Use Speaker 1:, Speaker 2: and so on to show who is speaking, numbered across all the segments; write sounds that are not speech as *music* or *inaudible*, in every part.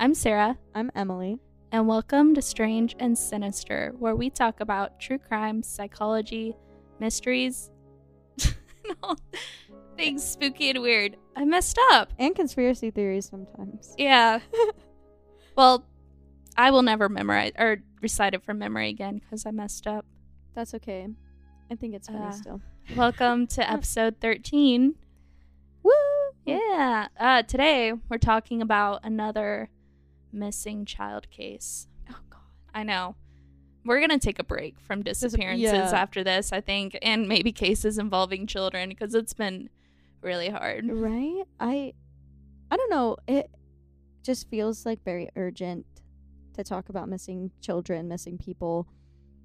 Speaker 1: I'm Sarah,
Speaker 2: I'm Emily.
Speaker 1: and welcome to Strange and Sinister, where we talk about true crime, psychology, mysteries, *laughs* and all things spooky and weird. I messed up.
Speaker 2: And conspiracy theories sometimes.
Speaker 1: Yeah. *laughs* well, I will never memorize or recite it from memory again because I messed up.
Speaker 2: That's okay. I think it's funny
Speaker 1: Uh,
Speaker 2: still.
Speaker 1: Welcome to *laughs* episode 13.
Speaker 2: Woo!
Speaker 1: Yeah. Uh, today we're talking about another missing child case.
Speaker 2: Oh god.
Speaker 1: I know. We're going to take a break from disappearances
Speaker 2: yeah.
Speaker 1: after this, I think, and maybe cases involving children because it's been really hard.
Speaker 2: Right? I I don't know. It just feels like very urgent to talk about missing children, missing people.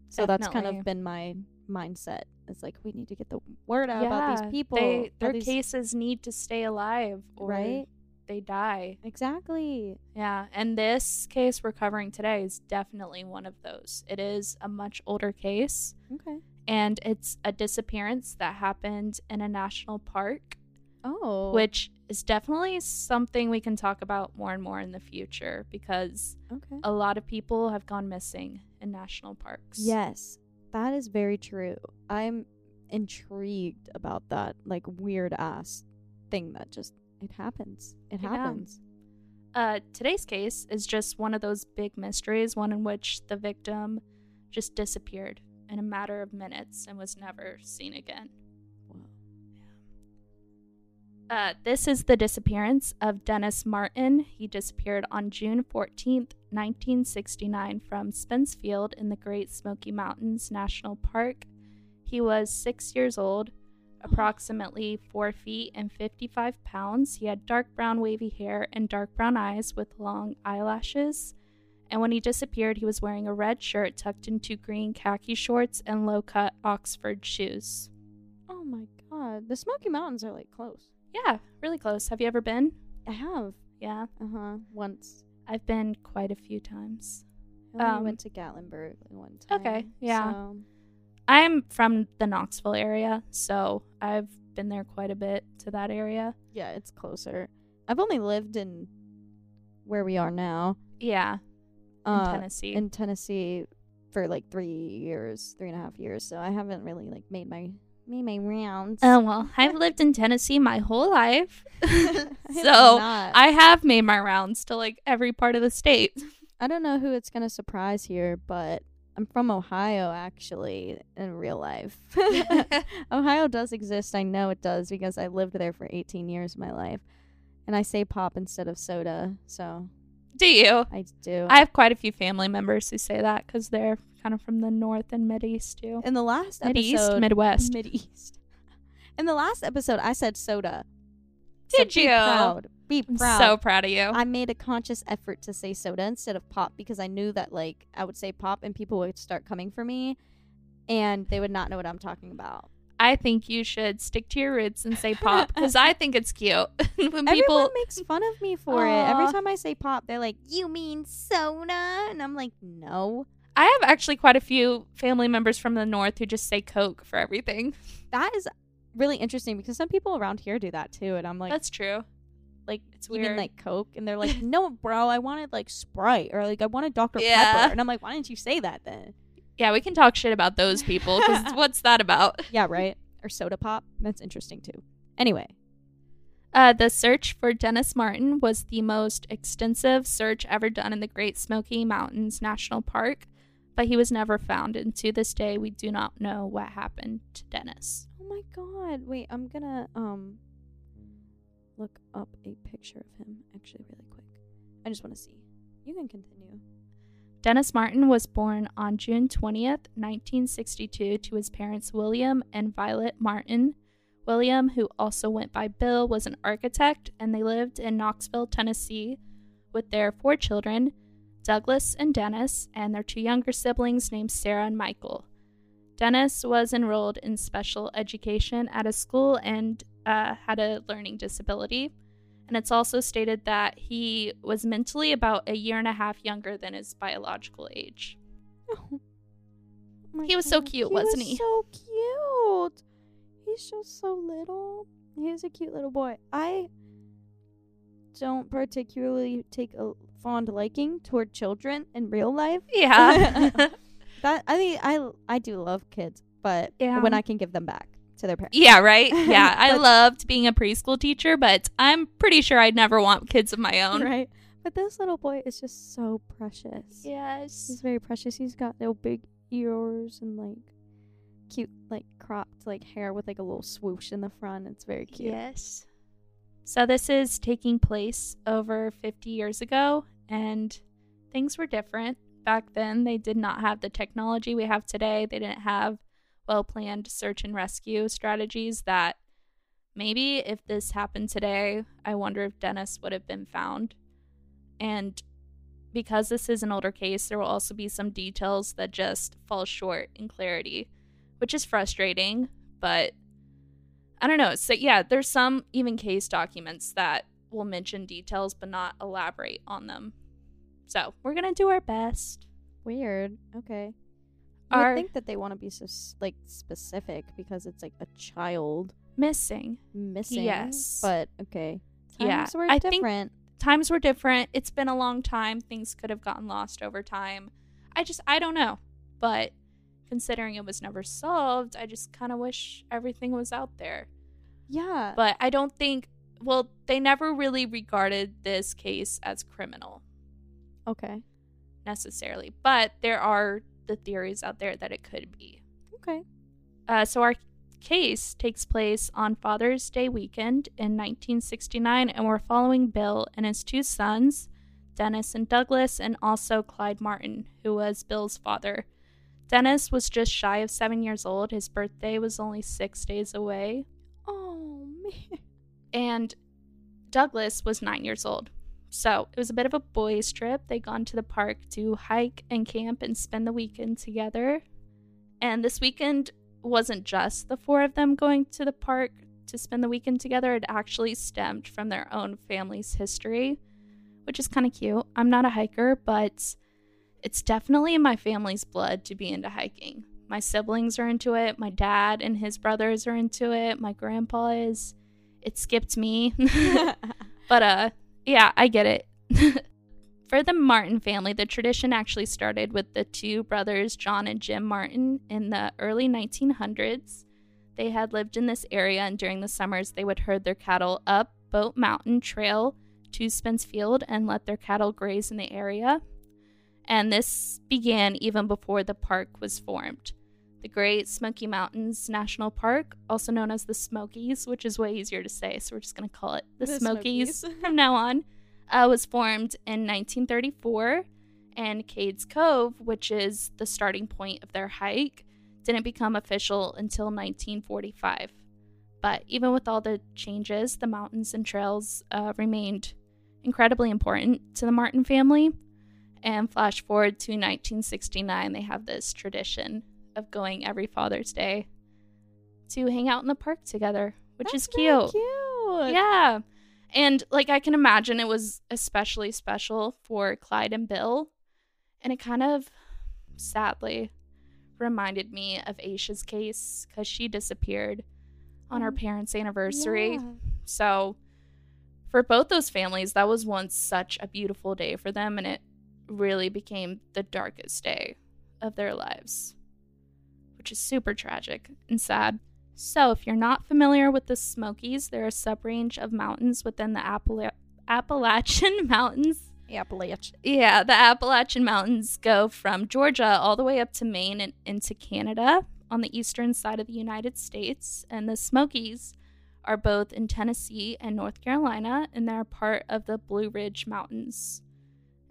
Speaker 2: So that's kind of been my mindset. It's like we need to get the word out about these people.
Speaker 1: They, their
Speaker 2: these-
Speaker 1: cases need to stay alive or
Speaker 2: right?
Speaker 1: They die.
Speaker 2: Exactly.
Speaker 1: Yeah, and this case we're covering today is definitely one of those. It is a much older case,
Speaker 2: Okay.
Speaker 1: and it's a disappearance that happened in a national park,
Speaker 2: Oh.
Speaker 1: which is definitely something we can talk about more and more in the future because
Speaker 2: okay.
Speaker 1: a lot of people have gone missing in national parks.
Speaker 2: Yes, that is very true. I'm intrigued about that like weird ass thing that just it happens. It
Speaker 1: Yeah.
Speaker 2: happens.
Speaker 1: Uh, today's case is just one of those big mysteries, one in which the victim just disappeared in a matter of minutes and was never seen again.
Speaker 2: Wow.
Speaker 1: Uh, this is the disappearance of Dennis Martin. He disappeared on June 14th, 1969, from Spencefield in the Great Smoky Mountains National Park. He was six years old, approximately 4 feet and 55 pounds. He had dark brown wavy hair and dark brown eyes with long eyelashes. And when he disappeared, he was wearing a red shirt tucked into green khaki shorts and low cut Oxford shoes.
Speaker 2: Oh my god. The Smoky Mountains are like close.
Speaker 1: Yeah, really close. Have you ever been?
Speaker 2: I have.
Speaker 1: Yeah.
Speaker 2: Uh-huh. Once.
Speaker 1: I've been quite a few times.
Speaker 2: I
Speaker 1: Um,
Speaker 2: went to Gatlinburg one time.
Speaker 1: Okay, yeah.
Speaker 2: So,
Speaker 1: I'm from the Knoxville area, so I've been there quite a bit to that area.
Speaker 2: yeah, it's closer. I've only lived in where we are now.
Speaker 1: Yeah, in
Speaker 2: uh,
Speaker 1: Tennessee.
Speaker 2: in Tennessee for like three years, three and a half years. So I haven't really like made my made my rounds.
Speaker 1: oh well, I've lived in Tennessee my whole life, *laughs* *laughs*
Speaker 2: I
Speaker 1: so. I have made my rounds to like every part of the state.
Speaker 2: I don't know who it's gonna surprise here, but I'm from Ohio actually in real life. *laughs* *laughs* Ohio does exist. I know it does because I lived there for 18 years of my life, and I say pop instead of soda. So
Speaker 1: Do you?
Speaker 2: I do.
Speaker 1: I have quite a few family members who say that because they're kind of from the north and mid east too.
Speaker 2: in the last
Speaker 1: Mid east, Midwest. *laughs*
Speaker 2: Mid East. In the last episode, I said soda. So
Speaker 1: Did
Speaker 2: be
Speaker 1: you?
Speaker 2: Proud. Be
Speaker 1: I'm
Speaker 2: proud.
Speaker 1: so proud of you.
Speaker 2: I made a conscious effort to say soda instead of pop because I knew that like I would say pop and people would start coming for me, and they would not know what I'm talking about.
Speaker 1: I think you should stick to your roots and say pop *laughs* because I think it's cute *laughs* when people.
Speaker 2: Everyone makes fun of me for it. Every time I say pop, they're like, "You mean soda?" And I'm like, "No."
Speaker 1: I have actually quite a few family members from the north who just say Coke for everything.
Speaker 2: That is really interesting because some people around here do that too, and I'm like,
Speaker 1: That's true.
Speaker 2: Like
Speaker 1: It's weird.
Speaker 2: mean like Coke? And they're like, *laughs* "No, bro, I wanted like Sprite or like I wanted Dr
Speaker 1: Yeah.
Speaker 2: Pepper." And I'm like, "Why didn't you say that then?"
Speaker 1: yeah, we can talk shit about those *laughs* people because what's that about? *laughs*
Speaker 2: Yeah, right. Or soda pop. That's interesting too. Anyway,
Speaker 1: Uh, the search for Dennis Martin was the most extensive search ever done in the Great Smoky Mountains National Park, but he was never found, and to this day, we do not know what happened to Dennis.
Speaker 2: Oh my god. Wait, I'm gonna um look up a picture of him actually really quick. I just want to see. You can continue.
Speaker 1: Dennis Martin was born on June 20th, 1962, to his parents William and Violet Martin. William, who also went by Bill, was an architect, and they lived in Knoxville, Tennessee, with their four children Douglas and Dennis, and their two younger siblings named Sarah and Michael. Dennis was enrolled in special education at a school and uh, had a learning disability. And it's also stated that he was mentally about a year and a half younger than his biological age.
Speaker 2: Oh. my
Speaker 1: He was so
Speaker 2: God,
Speaker 1: cute, wasn't
Speaker 2: was
Speaker 1: he?
Speaker 2: So cute. He's just so little. He's a cute little boy. I don't particularly take a fond liking toward children in real life.
Speaker 1: Yeah. *laughs* *laughs*
Speaker 2: That I mean, I I do love kids, but
Speaker 1: Yeah.
Speaker 2: when I can give them back to their parents.
Speaker 1: yeah, right? *laughs* Yeah. I loved being a preschool teacher, but I'm pretty sure I'd never want kids of my own.
Speaker 2: Right. But this little boy is just so precious.
Speaker 1: Yes, he's
Speaker 2: very precious. He's got little big ears and like cute like cropped like hair with like a little swoosh in the front. It's very cute.
Speaker 1: Yes. So this is taking place over 50 years ago, and things were different. Back then, they did not have the technology we have today. They didn't have well planned search and rescue strategies that maybe if this happened today, I wonder if Dennis would have been found. And because this is an older case, there will also be some details that just fall short in clarity, which is frustrating, but I don't know. So yeah, there's some even case documents that will mention details but not elaborate on them. So we're gonna do our best.
Speaker 2: Weird. Okay. I
Speaker 1: Our
Speaker 2: think that they want to be so like specific because it's like a child
Speaker 1: missing
Speaker 2: missing.
Speaker 1: Yes.
Speaker 2: But okay.
Speaker 1: Yeah,
Speaker 2: Times were
Speaker 1: I think-
Speaker 2: different.
Speaker 1: times were different. It's been a long time. Things could have gotten lost over time. I just I don't know. But considering it was never solved, I just kind of wish everything was out there.
Speaker 2: yeah.
Speaker 1: But I don't think well, they never really regarded this case as criminal.
Speaker 2: Okay.
Speaker 1: necessarily, but there are the theories out there that it could be.
Speaker 2: Okay.
Speaker 1: Uh, so our case takes place on Father's Day weekend in 1969, and we're following Bill and his two sons, Dennis and Douglas, and also Clyde Martin, who was Bill's father. Dennis was just shy of seven years old. His birthday was only six days away.
Speaker 2: Oh *laughs* man.
Speaker 1: and Douglas was nine years old. So it was a bit of a boys' trip. They'd gone to the park to hike and camp and spend the weekend together. And this weekend wasn't just the four of them going to the park to spend the weekend together, it actually stemmed from their own family's history, which is kind of cute. I'm not a hiker, but it's definitely in my family's blood to be into hiking. My siblings are into it, my dad and his brothers are into it, my grandpa is it skipped me. *laughs* but uh yeah, I get it. *laughs* For the Martin family, the tradition actually started with the two brothers, John and Jim Martin, in the early 1900s. They had lived in this area, and during the summers, they would herd their cattle up Bote Mountain Trail to Spence Field and let their cattle graze in the area. And this began even before the park was formed. The Great Smoky Mountains National Park, also known as the Smokies, which is way easier to say, so we're just going to call it the,
Speaker 2: The
Speaker 1: Smokies,
Speaker 2: Smokies. *laughs*
Speaker 1: from now on, uh, was formed in 1934. And Cades Cove, which is the starting point of their hike, didn't become official until 1945. But even with all the changes, the mountains and trails uh, remained incredibly important to the Martin family. And flash forward to 1969, they have this tradition of going every Father's Day to hang out in the park together, which is
Speaker 2: That's very
Speaker 1: cute.
Speaker 2: Cute.
Speaker 1: Yeah. And like I can imagine it was especially special for Clyde and Bill. And it kind of sadly reminded me of Aisha's case because she disappeared on her
Speaker 2: Oh,
Speaker 1: parents' anniversary.
Speaker 2: Yeah.
Speaker 1: So for both those families, that was once such a beautiful day for them, and it really became the darkest day of their lives, which is super tragic and sad. So, if you're not familiar with the Smokies, they're a subrange of mountains within the Appala- Appalachian *laughs* Mountains.
Speaker 2: Appalachian.
Speaker 1: Yeah, the Appalachian Mountains go from Georgia all the way up to Maine and into Canada on the eastern side of the United States. And the Smokies are both in Tennessee and North Carolina, and they're part of the Blue Ridge Mountains.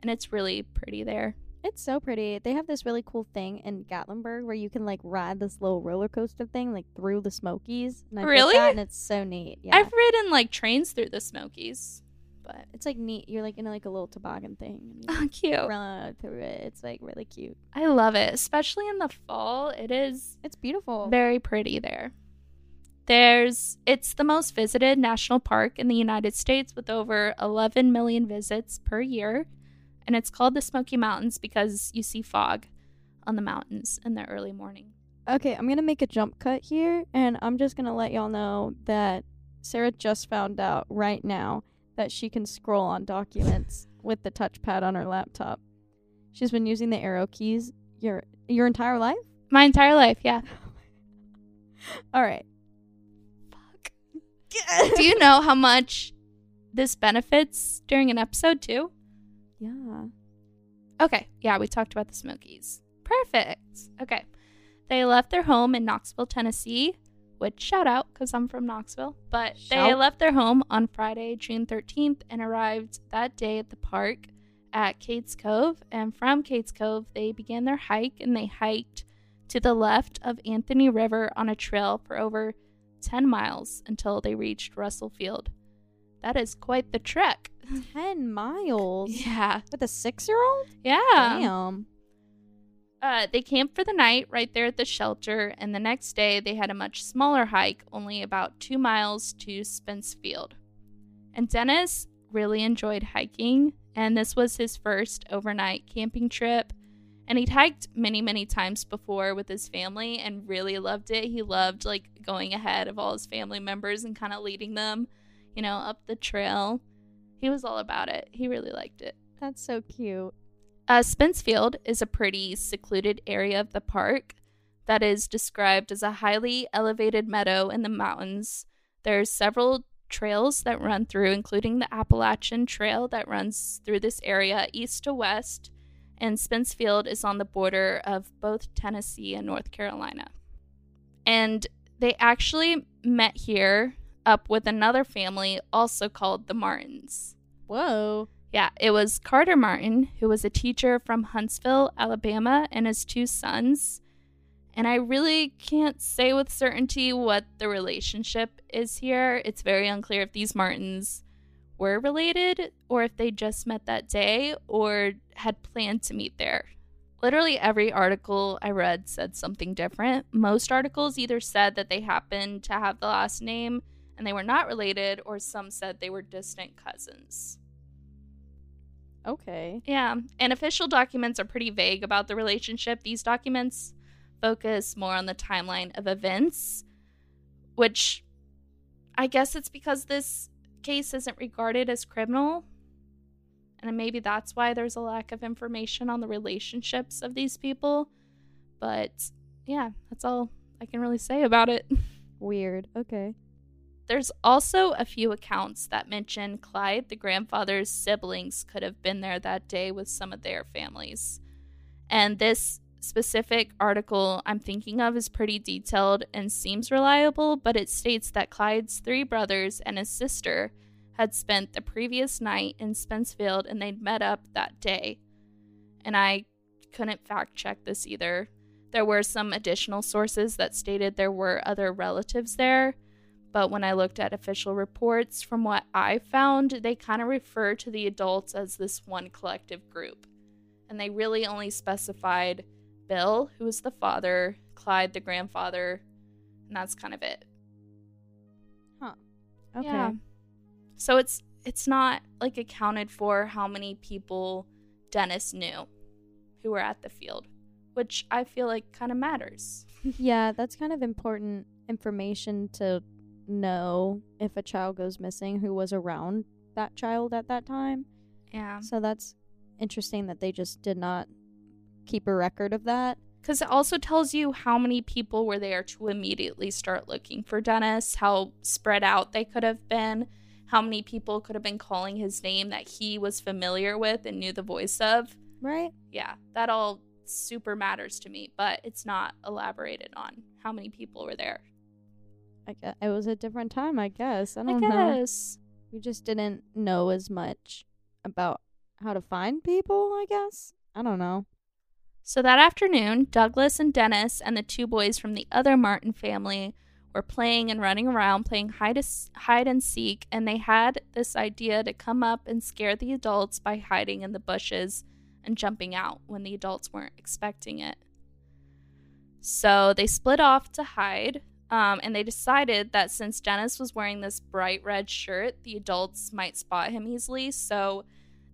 Speaker 1: And it's really pretty there.
Speaker 2: It's so pretty. They have this really cool thing in Gatlinburg where you can like ride this little roller coaster thing like through the Smokies. And I
Speaker 1: Really?
Speaker 2: that, and it's so neat. Yeah.
Speaker 1: I've ridden like trains through the Smokies, but
Speaker 2: it's like neat. You're like in like a little toboggan thing. And you *laughs*
Speaker 1: oh, cute.
Speaker 2: run through it. It's like really cute.
Speaker 1: I love it, especially in the fall. It is
Speaker 2: It's beautiful.
Speaker 1: very pretty there. There's it's the most visited national park in the United States with over 11 million visits per year, and it's called the Smoky Mountains because you see fog on the mountains in the early morning.
Speaker 2: Okay, I'm gonna make a jump cut here, and I'm just gonna let y'all know that Sarah just found out right now that she can scroll on documents *laughs* with the touchpad on her laptop. She's been using the arrow keys your your entire life?
Speaker 1: My entire life, yeah. *laughs*
Speaker 2: All right.
Speaker 1: Fuck. *laughs* Do you know how much this benefits during an episode too?
Speaker 2: Yeah.
Speaker 1: Okay, yeah, we talked about the Smokies. Perfect. Okay. They left their home in Knoxville, Tennessee, which shout out because I'm from Knoxville. But they left their home on Friday, June 13th, and arrived that day at the park at Cades Cove. And from Cades Cove, they began their hike and they hiked to the left of Anthony River on a trail for over 10 miles until they reached Russell Field. That is quite the trek.
Speaker 2: 10 miles.
Speaker 1: Yeah.
Speaker 2: With a six year old?
Speaker 1: Yeah.
Speaker 2: Damn.
Speaker 1: Uh, they camped for the night right there at the shelter, and the next day they had a much smaller hike, only about two miles to Spence Field. And Dennis really enjoyed hiking, and this was his first overnight camping trip. And he'd hiked many, many times before with his family and really loved it. He loved like going ahead of all his family members and kind of leading them, you know, up the trail. He was all about it. He really liked it.
Speaker 2: That's so cute.
Speaker 1: Uh, Spencefield is a pretty secluded area of the park that is described as a highly elevated meadow in the mountains. There's several trails that run through, including the Appalachian Trail that runs through this area east to west, and Spencefield is on the border of both Tennessee and North Carolina. And they actually met here up with another family also called the Martins.
Speaker 2: Whoa.
Speaker 1: Yeah, it was Carter Martin, who was a teacher from Huntsville, Alabama, and his two sons. And I really can't say with certainty what the relationship is here. It's very unclear if these Martins were related or if they just met that day or had planned to meet there. Literally every article I read said something different. Most articles either said that they happened to have the last name and they were not related, or some said they were distant cousins.
Speaker 2: Okay.
Speaker 1: Yeah, and official documents are pretty vague about the relationship. These documents focus more on the timeline of events, which I guess it's because this case isn't regarded as criminal. And maybe that's why there's a lack of information on the relationships of these people. But yeah, that's all I can really say about it. *laughs*
Speaker 2: Weird. Okay.
Speaker 1: There's also a few accounts that mention Clyde, the grandfather's siblings, could have been there that day with some of their families. And this specific article I'm thinking of is pretty detailed and seems reliable, but it states that Clyde's three brothers and his sister had spent the previous night in Spencefield and they'd met up that day. And I couldn't fact check this either. There were some additional sources that stated there were other relatives there but when I looked at official reports, from what I found, they kind of refer to the adults as this one collective group. And they really only specified Bill, who was the father, Clyde, the grandfather, and that's kind of it. Huh.
Speaker 2: Okay.
Speaker 1: Yeah. So it's it's not like accounted for how many people Dennis knew who were at the field, which I feel like kind of matters. *laughs*
Speaker 2: Yeah, that's kind of important information to know if a child goes missing who was around that child at that time.
Speaker 1: Yeah.
Speaker 2: So that's interesting that they just did not keep a record of that.
Speaker 1: Because it also tells you how many people were there to immediately start looking for Dennis, how spread out they could have been, how many people could have been calling his name that he was familiar with and knew the voice of.
Speaker 2: Right?
Speaker 1: Yeah, that all super matters to me, but it's not elaborated on how many people were there.
Speaker 2: I guess it was a different time, I guess. I
Speaker 1: I
Speaker 2: don't know.
Speaker 1: guess.
Speaker 2: We just didn't know as much about how to find people, I guess. I don't know.
Speaker 1: So that afternoon, Douglas and Dennis and the two boys from the other Martin family were playing and running around playing hide, hide and seek, and they had this idea to come up and scare the adults by hiding in the bushes and jumping out when the adults weren't expecting it. So they split off to hide, um, and they decided that since Dennis was wearing this bright red shirt, the adults might spot him easily. So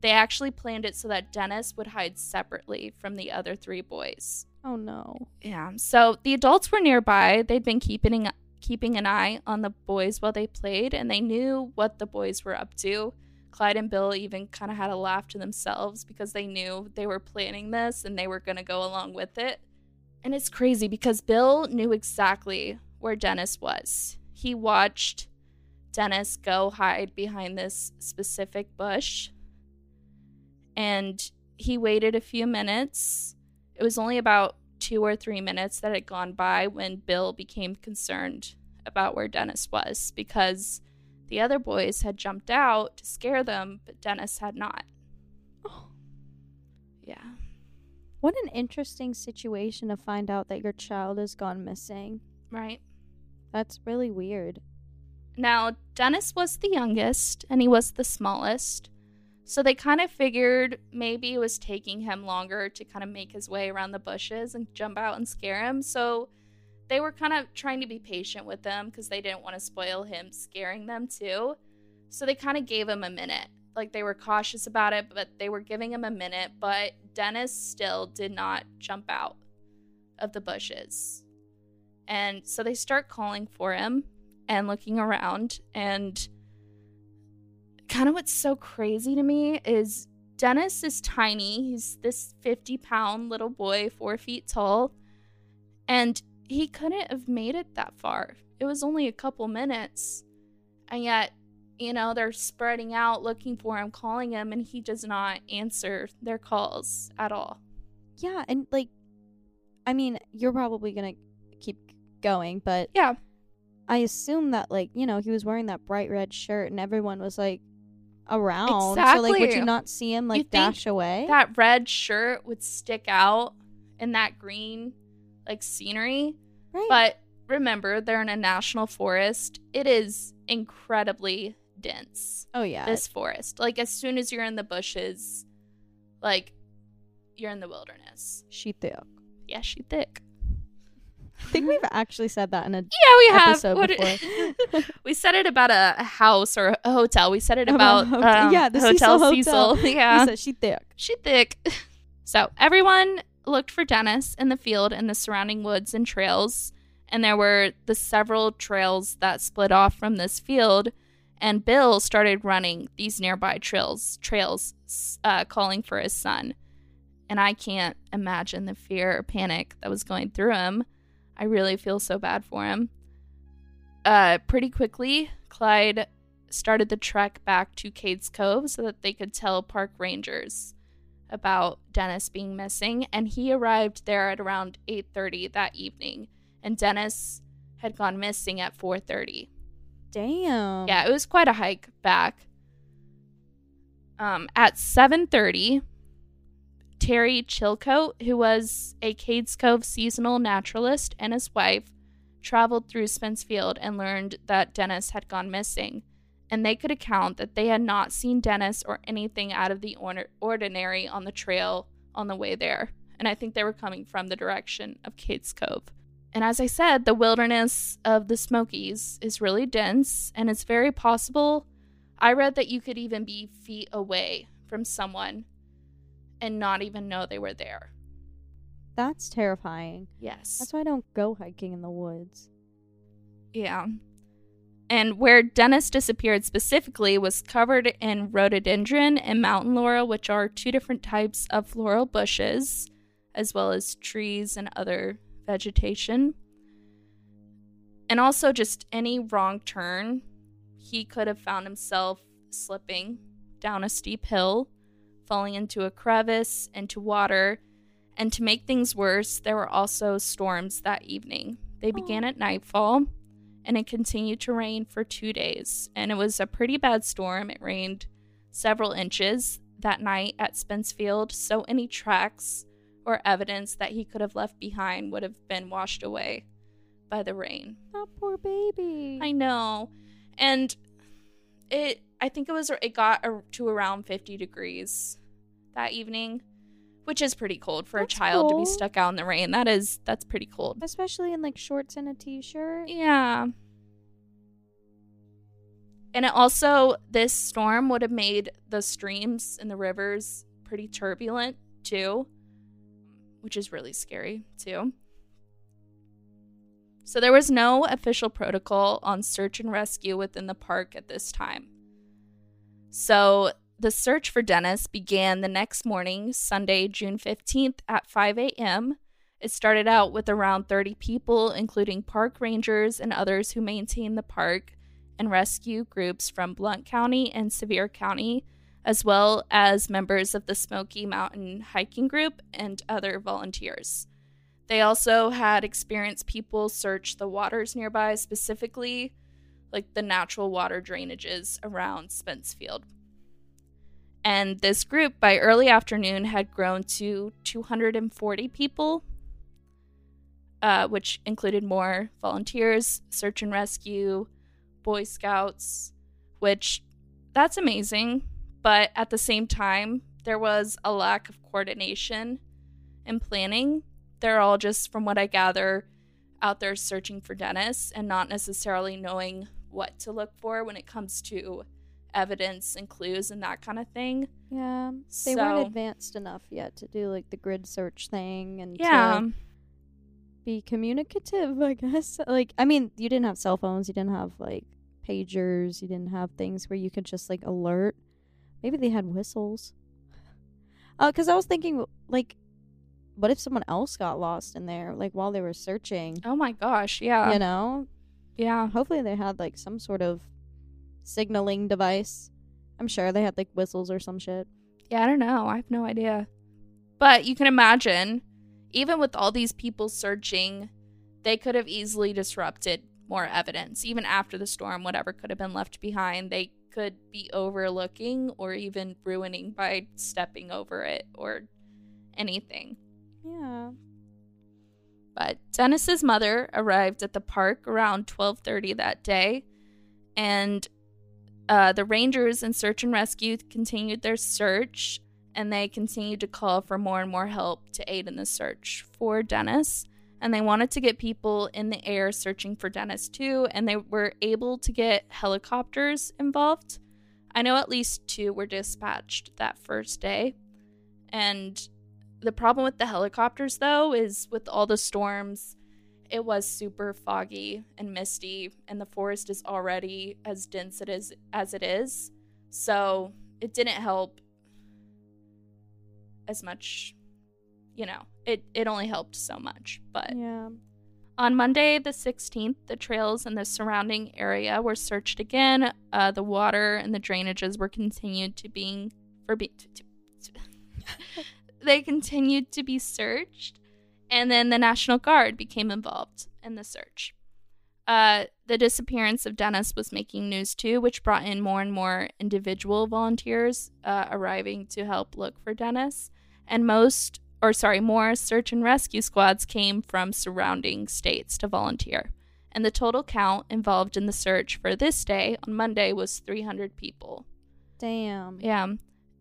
Speaker 1: they actually planned it so that Dennis would hide separately from the other three boys.
Speaker 2: Oh no.
Speaker 1: Yeah. So the adults were nearby. They'd been keeping keeping an eye on the boys while they played, and they knew what the boys were up to. Clyde and Bill even kind of had a laugh to themselves because they knew they were planning this and they were going to go along with it. And it's crazy because Bill knew exactly where Dennis was. He watched Dennis go hide behind this specific bush. And he waited a few minutes. It was only about two or three minutes that had gone by when Bill became concerned about where Dennis was because the other boys had jumped out to scare them, but Dennis had not.
Speaker 2: Oh.
Speaker 1: Yeah.
Speaker 2: What an interesting situation to find out that your child has gone missing.
Speaker 1: Right.
Speaker 2: That's really weird.
Speaker 1: Now, Dennis was the youngest and he was the smallest. So they kind of figured maybe it was taking him longer to kind of make his way around the bushes and jump out and scare him. So they were kind of trying to be patient with them because they didn't want to spoil him scaring them too. So they kind of gave him a minute. Like they were cautious about it, but they were giving him a minute. But Dennis still did not jump out of the bushes. And so they start calling for him and looking around. And kind of what's so crazy to me is Dennis is tiny. He's this 50 pound little boy, four feet tall. And he couldn't have made it that far. It was only a couple minutes. And yet, you know, they're spreading out looking for him, calling him, and he does not answer their calls at all.
Speaker 2: Yeah, and like, I mean, you're probably gonna keep going, but
Speaker 1: Yeah.
Speaker 2: I assume that like you know he was wearing that bright red shirt and everyone was like around. So like, would you not see him like dash away?
Speaker 1: That red shirt would stick out in that green, like, scenery.
Speaker 2: right.
Speaker 1: But remember, they're in a national forest. It is incredibly dense.
Speaker 2: oh yeah,
Speaker 1: This forest. Like, as soon as you're in the bushes, like, you're in the wilderness.
Speaker 2: she thick.
Speaker 1: Yeah, she thick.
Speaker 2: I think we've actually said that in a
Speaker 1: Yeah, we have. What-
Speaker 2: before. *laughs*
Speaker 1: we said it about a a house or a hotel. We said it
Speaker 2: About
Speaker 1: about,
Speaker 2: hotel-
Speaker 1: um,
Speaker 2: yeah, the
Speaker 1: Hotel
Speaker 2: Cecil
Speaker 1: Cecil. *laughs*
Speaker 2: Hotel.
Speaker 1: Yeah.
Speaker 2: Said she thick.
Speaker 1: She thick. *laughs* So everyone looked for Dennis in the field and the surrounding woods and trails, and there were the several trails that split off from this field. And Bill started running these nearby trails, trails, uh, calling for his son. And I can't imagine the fear or panic that was going through him. I really feel so bad for him. Uh, pretty quickly, Clyde started the trek back to Cades Cove so that they could tell park rangers about Dennis being missing and he arrived there at around 8:30 that evening and Dennis had gone missing at 4:30.
Speaker 2: Damn.
Speaker 1: Yeah, it was quite a hike back. Um at 7:30 Terry Chilcote, who was a Cades Cove seasonal naturalist and his wife, traveled through Spencefield and learned that Dennis had gone missing and they could account that they had not seen Dennis or anything out of the or- ordinary on the trail on the way there. And I think they were coming from the direction of Cades Cove. And as I said, the wilderness of the Smokies is really dense, and it's very possible. I read that you could even be feet away from someone and not even know they were there.
Speaker 2: That's terrifying.
Speaker 1: Yes.
Speaker 2: That's why I don't go hiking in the woods.
Speaker 1: Yeah. And where Dennis disappeared specifically was covered in rhododendron and mountain laurel, which are two different types of floral bushes, as well as trees and other vegetation. And also, just any wrong turn, he could have found himself slipping down a steep hill, falling into a crevice, into water. And to make things worse, there were also storms that evening. They oh. began at nightfall and it continued to rain for two days. And it was a pretty bad storm. It rained several inches that night at Spencefield, so any tracks or evidence that he could have left behind would have been washed away by the rain.
Speaker 2: That poor baby.
Speaker 1: I know. And it I think it was it got to around 50 degrees that evening, which is pretty cold for
Speaker 2: That's
Speaker 1: a child to be stuck out in the rain. That is that's pretty cold.
Speaker 2: Especially in like shorts and a t-shirt.
Speaker 1: Yeah. And it also, this storm would have made the streams and the rivers pretty turbulent too, which is really scary too. So there was no official protocol on search and rescue within the park at this time. So the search for Dennis began the next morning, Sunday, June 15th at 5 a.m. It started out with around 30 people, including park rangers and others who maintain the park, and rescue groups from Blount County and Sevier County, as well as members of the Smoky Mountain Hiking Group and other volunteers. They also had experienced people search the waters nearby, specifically like the natural water drainages around Spencefield. And this group by early afternoon had grown to 240 people, uh, which included more volunteers, search and rescue, Boy Scouts, which that's amazing. But at the same time, there was a lack of coordination and planning they're all just, from what I gather, out there searching for Dennis and not necessarily knowing what to look for when it comes to evidence and clues and that kind of thing.
Speaker 2: Yeah, they
Speaker 1: So-
Speaker 2: weren't advanced enough yet to do like the grid search thing and
Speaker 1: Yeah.
Speaker 2: to be communicative. I guess. *laughs* Like, I mean, you didn't have cell phones. You didn't have like pagers. You didn't have things where you could just like alert. Maybe they had whistles. Uh, because I was thinking like, what if someone else got lost in there like while they were searching?
Speaker 1: Oh my gosh. Yeah.
Speaker 2: You know,
Speaker 1: Yeah.
Speaker 2: hopefully they had like some sort of signaling device. I'm sure they had like whistles or some shit.
Speaker 1: Yeah. I don't know. I have no idea. But you can imagine, even with all these people searching, they could have easily disrupted more evidence. Even after the storm, whatever could have been left behind, they could be overlooking or even ruining by stepping over it or anything.
Speaker 2: Yeah.
Speaker 1: But Dennis's mother arrived at the park around 12:30 that day, and uh, the rangers and search and rescue continued their search, and they continued to call for more and more help to aid in the search for Dennis. And they wanted to get people in the air searching for Dennis too, and they were able to get helicopters involved. I know at least two were dispatched that first day, and the problem with the helicopters though is with all the storms it was super foggy and misty and the forest is already as dense it is as it is so it didn't help as much you know it it only helped so much but
Speaker 2: Yeah.
Speaker 1: on Monday, the 16th, the trails in the surrounding area were searched again. Uh, the water and the drainages were continued to being for be- *laughs* they continued to be searched, and then the National Guard became involved in the search. Uh, the disappearance of Dennis was making news too, which brought in more and more individual volunteers uh, arriving to help look for Dennis. And most, or sorry, more search and rescue squads came from surrounding states to volunteer. And the total count involved in the search for this day on Monday was 300 people.
Speaker 2: Damn.
Speaker 1: Yeah.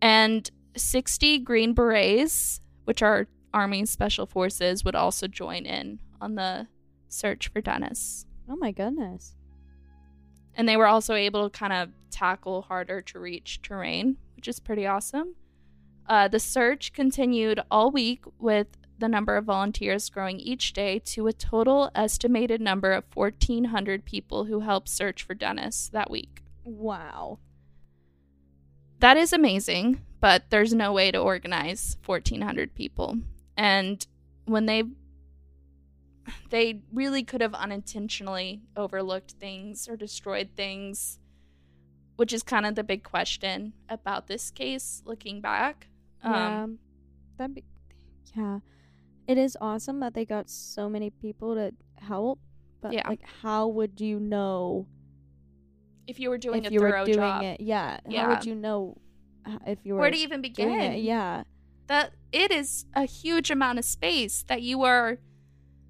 Speaker 1: And 60 Green Berets, which are Army Special Forces, would also join in on the search for Dennis.
Speaker 2: Oh my goodness.
Speaker 1: And they were also able to kind of tackle harder to reach terrain, which is pretty awesome. Uh, the search continued all week with the number of volunteers growing each day to a total estimated number of 1,400 people who helped search for Dennis that week.
Speaker 2: Wow.
Speaker 1: That is amazing, but there's no way to organize 1,400 people. And when they they really could have unintentionally overlooked things or destroyed things, which is kind of the big question about this case looking back.
Speaker 2: Yeah.
Speaker 1: Um,
Speaker 2: That'd be Yeah. It is awesome that they got so many people to help, but
Speaker 1: Yeah.
Speaker 2: like how would you know
Speaker 1: if you were doing
Speaker 2: if
Speaker 1: a
Speaker 2: you were doing
Speaker 1: job,
Speaker 2: it? Yeah. How would you know if you were
Speaker 1: where to even begin?
Speaker 2: it? Yeah.
Speaker 1: That it is a huge amount of space that you are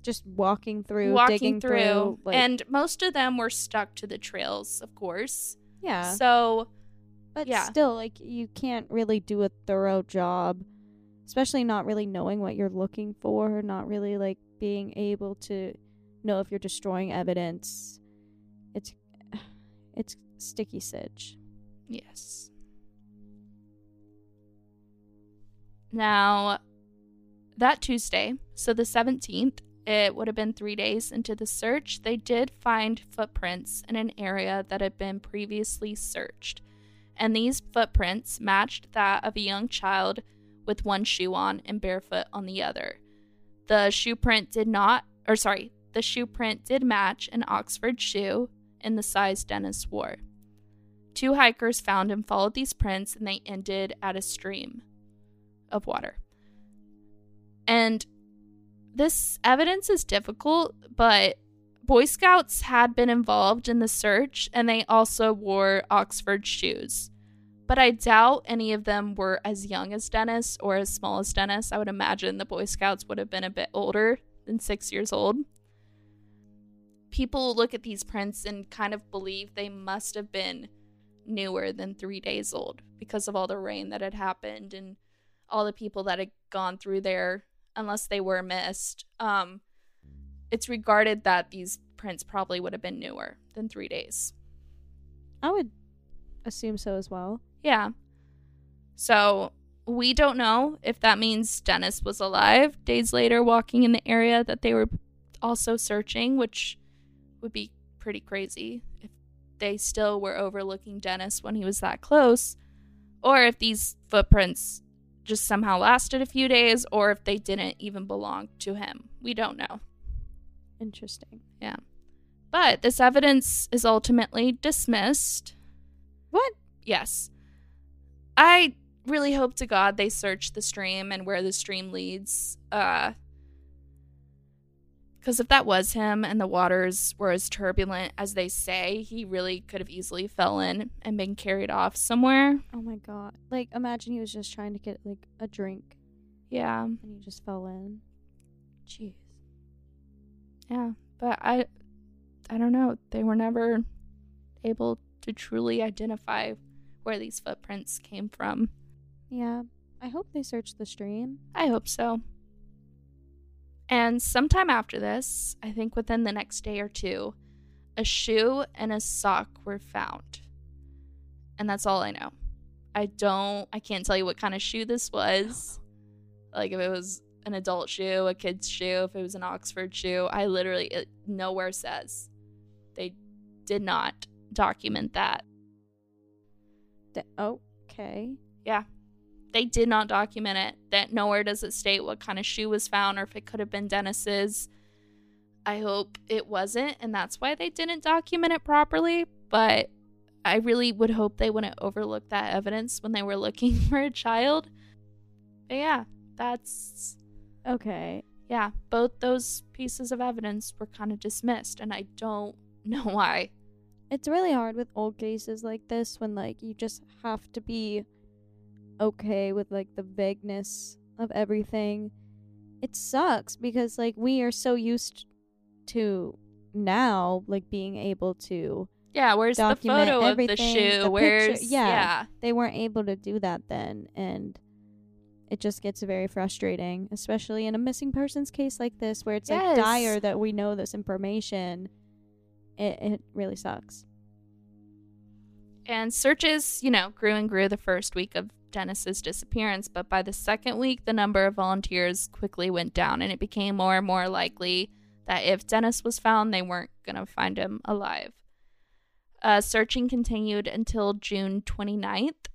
Speaker 2: Just walking through,
Speaker 1: walking
Speaker 2: digging
Speaker 1: through,
Speaker 2: through, like,
Speaker 1: and most of them were stuck to the trails, of course.
Speaker 2: yeah.
Speaker 1: So
Speaker 2: But
Speaker 1: Yeah.
Speaker 2: still, like you can't really do a thorough job, especially not really knowing what you're looking for, not really like being able to know if you're destroying evidence. It's *sighs* it's sticky sitch.
Speaker 1: Yes. Now, that Tuesday, so the 17th, it would have been three days into the search, they did find footprints in an area that had been previously searched. and these footprints matched that of a young child with one shoe on and barefoot on the other. The shoe print did not, or sorry, the shoe print did match an Oxford shoe in the size Dennis wore. Two hikers found and followed these prints, and they ended at a stream of water. And this evidence is difficult, but Boy Scouts had been involved in the search and they also wore Oxford shoes. But I doubt any of them were as young as Dennis or as small as Dennis. I would imagine the Boy Scouts would have been a bit older than six years old. People look at these prints and kind of believe they must have been newer than three days old because of all the rain that had happened and all the people that had gone through there, unless they were missed. Um, it's regarded that these prints probably would have been newer than three days.
Speaker 2: I would assume so as well.
Speaker 1: Yeah. So we don't know if that means Dennis was alive days later, walking in the area that they were also searching, which would be pretty crazy if they still were overlooking Dennis when he was that close, or if these footprints just somehow lasted a few days, or if they didn't even belong to him. We don't know.
Speaker 2: Interesting.
Speaker 1: Yeah. But this evidence is ultimately dismissed.
Speaker 2: What?
Speaker 1: Yes. I really hope to God they search the stream and where the stream leads. Uh, because if that was him and the waters were as turbulent as they say, he really could have easily fell in and been carried off somewhere.
Speaker 2: Oh my god. Like imagine he was just trying to get like a drink
Speaker 1: Yeah.
Speaker 2: and he just fell in. Jeez.
Speaker 1: Yeah. But I I don't know. They were never able to truly identify where these footprints came from.
Speaker 2: Yeah. I hope they searched the stream.
Speaker 1: I hope so. And sometime after this, I think within the next day or two, a shoe and a sock were found. And that's all I know. I don't, I can't tell you what kind of shoe this was. Like if it was an adult shoe, a kid's shoe, if it was an Oxford shoe. I literally, it nowhere says. They did not document that.
Speaker 2: D- okay.
Speaker 1: Yeah. They did not document it. That nowhere does it state what kind of shoe was found or if it could have been Dennis's. I hope it wasn't, and that's why they didn't document it properly. But I really would hope they wouldn't overlook that evidence when they were looking *laughs* for a child. But yeah, that's
Speaker 2: Okay.
Speaker 1: yeah, both those pieces of evidence were kind of dismissed, and I don't *laughs* know why.
Speaker 2: It's really hard with old cases like this when like you just have to be okay with like the vagueness of everything. It sucks because like we are so used to now like being able to
Speaker 1: Yeah, where's the photo of the shoe?
Speaker 2: the picture-
Speaker 1: where's
Speaker 2: yeah.
Speaker 1: yeah.
Speaker 2: they weren't able to do that then and it just gets very frustrating especially in a missing persons case like this where it's
Speaker 1: Yes.
Speaker 2: like dire that we know this information it, it really sucks
Speaker 1: And searches, you know, grew and grew the first week of Dennis's disappearance, but by the second week, the number of volunteers quickly went down, and it became more and more likely that if Dennis was found, they weren't going to find him alive. Uh, searching continued until June 29th,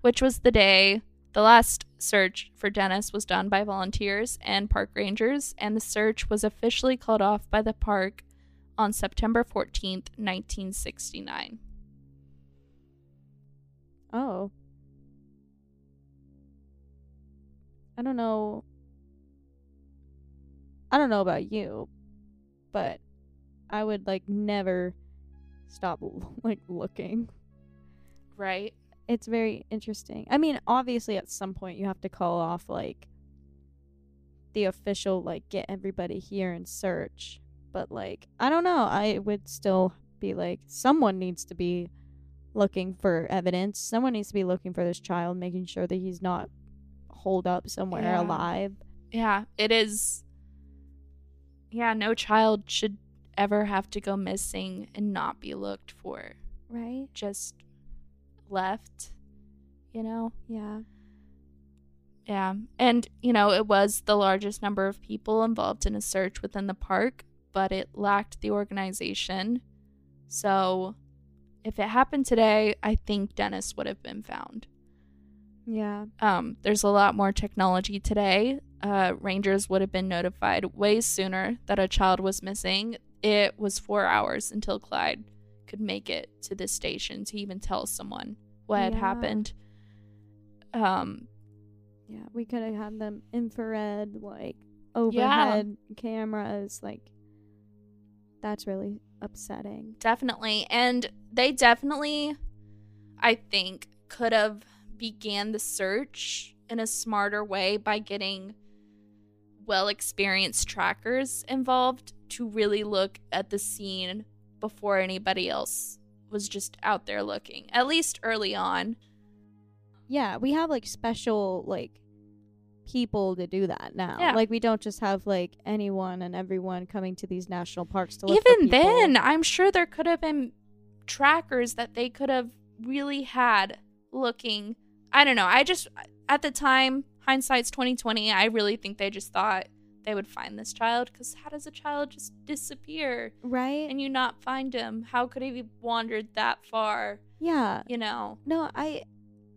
Speaker 1: which was the day the last search for Dennis was done by volunteers and park rangers, and the search was officially called off by the park on September 14th, 1969.
Speaker 2: oh i don't know i don't know about you but i would like never stop *laughs* like looking
Speaker 1: Right?
Speaker 2: it's very interesting. I mean, obviously at some point you have to call off like the official like get everybody here and search. But like I don't know, I would still be like someone needs to be looking for evidence. Someone needs to be looking for this child, making sure that he's not holed up somewhere
Speaker 1: Yeah.
Speaker 2: alive.
Speaker 1: Yeah, it is. Yeah, no child should ever have to go missing and not be looked for.
Speaker 2: Right?
Speaker 1: Just left, you know?
Speaker 2: Yeah.
Speaker 1: Yeah. And, you know, it was the largest number of people involved in a search within the park, but it lacked the organization. So if it happened today, I think Dennis would have been found.
Speaker 2: Yeah.
Speaker 1: Um, there's a lot more technology today. Uh, rangers would have been notified way sooner that a child was missing. It was four hours until Clyde could make it to the station to even tell someone what had happened. Um,
Speaker 2: Yeah, we could have had them infrared like overhead cameras like that's really upsetting.
Speaker 1: definitely, and they definitely, I think, could have began the search in a smarter way by getting well experienced trackers involved to really look at the scene before anybody else was just out there looking at least early on
Speaker 2: Yeah, we have like special like people to do that now.
Speaker 1: Yeah.
Speaker 2: Like we don't just have like anyone and everyone coming to these national parks to look
Speaker 1: even then i'm sure there could have been trackers that they could have really had looking i don't know i just at the time hindsight's 2020 i really think they just thought they would find this child because how does a child just disappear
Speaker 2: right?
Speaker 1: and you not find him how could he have wandered that far
Speaker 2: yeah.
Speaker 1: you know
Speaker 2: No, I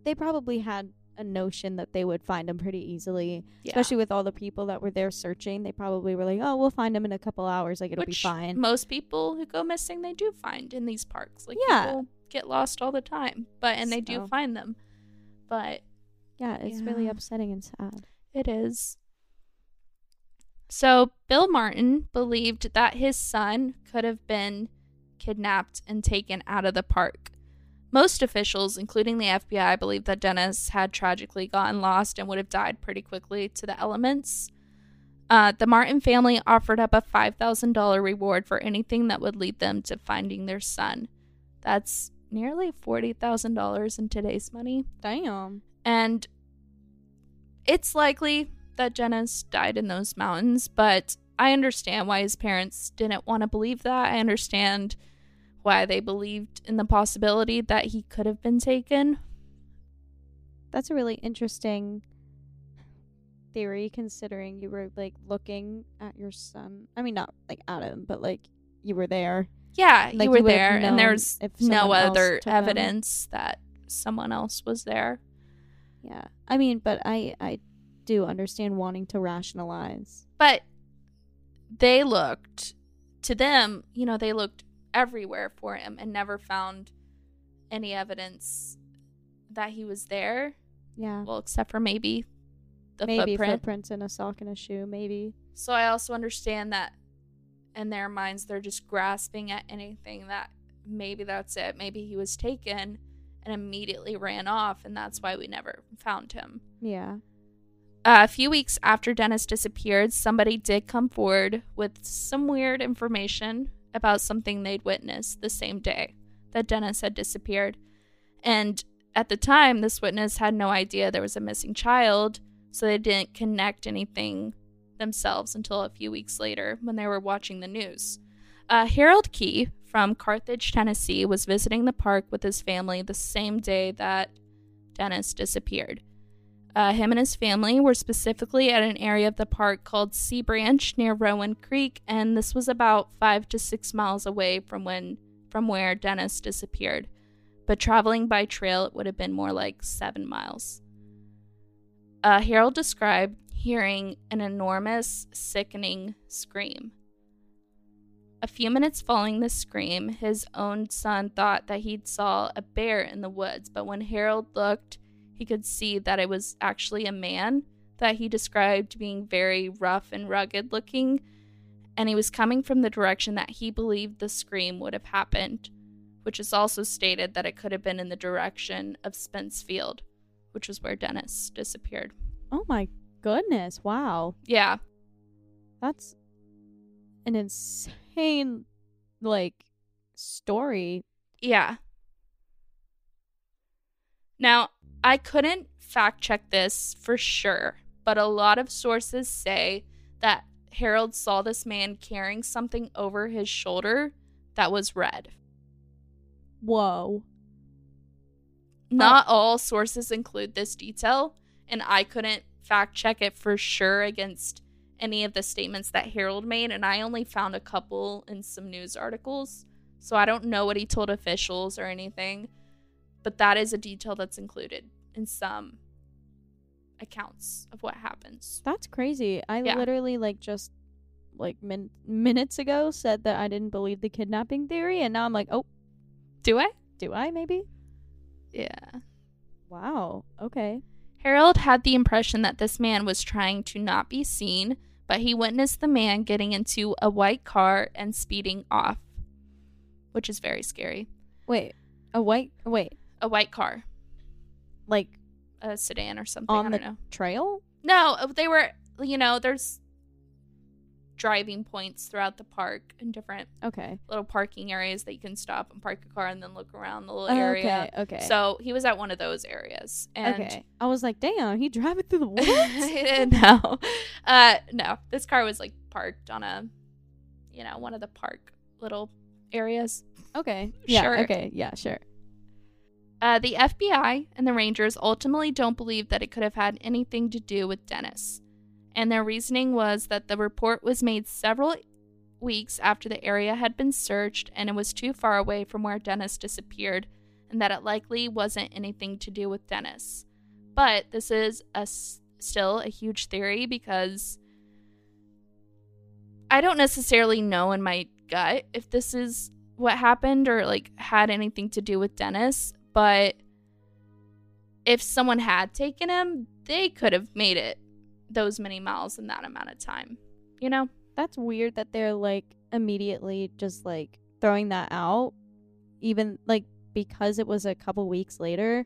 Speaker 2: they probably had a notion that they would find him pretty easily,
Speaker 1: yeah.
Speaker 2: especially with all the people that were there searching. They probably were like, "Oh, we'll find him in a couple hours. Like it'll be fine."
Speaker 1: most people who go missing they do find in these parks like
Speaker 2: Yeah.
Speaker 1: people get lost all the time but and they do find them but
Speaker 2: yeah, it's really upsetting and sad.
Speaker 1: It is. So, Bill Martin believed that his son could have been kidnapped and taken out of the park. Most officials, including the FBI, believe that Dennis had tragically gotten lost and would have died pretty quickly to the elements. Uh, the Martin family offered up a $5,000 reward for anything that would lead them to finding their son. That's nearly $40,000 in today's money.
Speaker 2: Damn.
Speaker 1: And it's likely that Dennis died in those mountains, but I understand why his parents didn't want to believe that. I understand why they believed in the possibility that he could have been taken.
Speaker 2: That's a really interesting theory considering you were like looking at your son. I mean not like at him, but like you were there.
Speaker 1: Yeah,
Speaker 2: Like,
Speaker 1: you were
Speaker 2: you
Speaker 1: there, and there's no other evidence that someone else was there.
Speaker 2: Yeah. I mean, but I I do understand wanting to rationalize.
Speaker 1: But they looked, to them, you know, they looked everywhere for him and never found any evidence that he was there.
Speaker 2: Yeah.
Speaker 1: Well, except for maybe the
Speaker 2: maybe
Speaker 1: footprint.
Speaker 2: footprints in a sock and a shoe, maybe.
Speaker 1: So I also understand that in their minds they're just grasping at anything that maybe that's it. Maybe he was taken and immediately ran off, and that's why we never found him.
Speaker 2: Yeah.
Speaker 1: Uh, a few weeks after Dennis disappeared, somebody did come forward with some weird information about something they'd witnessed the same day that Dennis had disappeared. And at the time, this witness had no idea there was a missing child, so they didn't connect anything themselves until a few weeks later when they were watching the news. Uh, Harold Key from Carthage, Tennessee, was visiting the park with his family the same day that Dennis disappeared. Uh, him and his family were specifically at an area of the park called Sea Branch near Rowan Creek, and this was about five to six miles away from when from where Dennis disappeared. But traveling by trail, it would have been more like seven miles. Uh, Harold described hearing an enormous, sickening scream. A few minutes following the scream, his own son thought that he'd saw a bear in the woods, but when Harold looked, he could see that it was actually a man that he described being very rough and rugged looking, and he was coming from the direction that he believed the scream would have happened, which is also stated that it could have been in the direction of Spence Field, which was where Dennis disappeared.
Speaker 2: Oh my goodness. Wow.
Speaker 1: Yeah,
Speaker 2: That's an insane like story.
Speaker 1: yeah. Now, I couldn't fact check this for sure, but a lot of sources say that Harold saw this man carrying something over his shoulder that was red.
Speaker 2: Whoa.
Speaker 1: Not all sources include this detail, and I couldn't fact check it for sure against any of the statements that Harold made, and I only found a couple in some news articles. So I don't know what he told officials or anything, but that is a detail that's included in some accounts of what happens.
Speaker 2: That's crazy. I
Speaker 1: Yeah.
Speaker 2: literally like just like min- minutes ago said that I didn't believe the kidnapping theory, and now I'm like, oh,
Speaker 1: Do I?
Speaker 2: do I maybe?
Speaker 1: Yeah.
Speaker 2: Wow. Okay.
Speaker 1: Harold had the impression that this man was trying to not be seen, but he witnessed the man getting into a white car and speeding off, which is very scary.
Speaker 2: Wait. A white. Wait.
Speaker 1: A white car,
Speaker 2: Like
Speaker 1: a sedan or something.
Speaker 2: On
Speaker 1: I
Speaker 2: the-
Speaker 1: don't know.
Speaker 2: trail?
Speaker 1: No, uh, they were, you know, there's driving points throughout the park and different
Speaker 2: Okay.
Speaker 1: little parking areas that you can stop and park a car and then look around the little area.
Speaker 2: Okay. Okay.
Speaker 1: So he was at one of those areas. And
Speaker 2: okay. I was like, damn, he driving through the *laughs* woods. *laughs*
Speaker 1: no. *laughs* Uh no. This car was like parked on a you know, one of the park little areas.
Speaker 2: okay. Yeah.
Speaker 1: Sure.
Speaker 2: Okay. Yeah. Sure.
Speaker 1: Uh, the FBI and the Rangers ultimately don't believe that it could have had anything to do with Dennis. And their reasoning was that the report was made several weeks after the area had been searched and it was too far away from where Dennis disappeared, and that it likely wasn't anything to do with Dennis. But this is a still a huge theory because I don't necessarily know in my gut if this is what happened or like had anything to do with Dennis, but if someone had taken him, they could have made it those many miles in that amount of time. You know?
Speaker 2: That's weird that they're like immediately just like throwing that out, even like because it was a couple weeks later.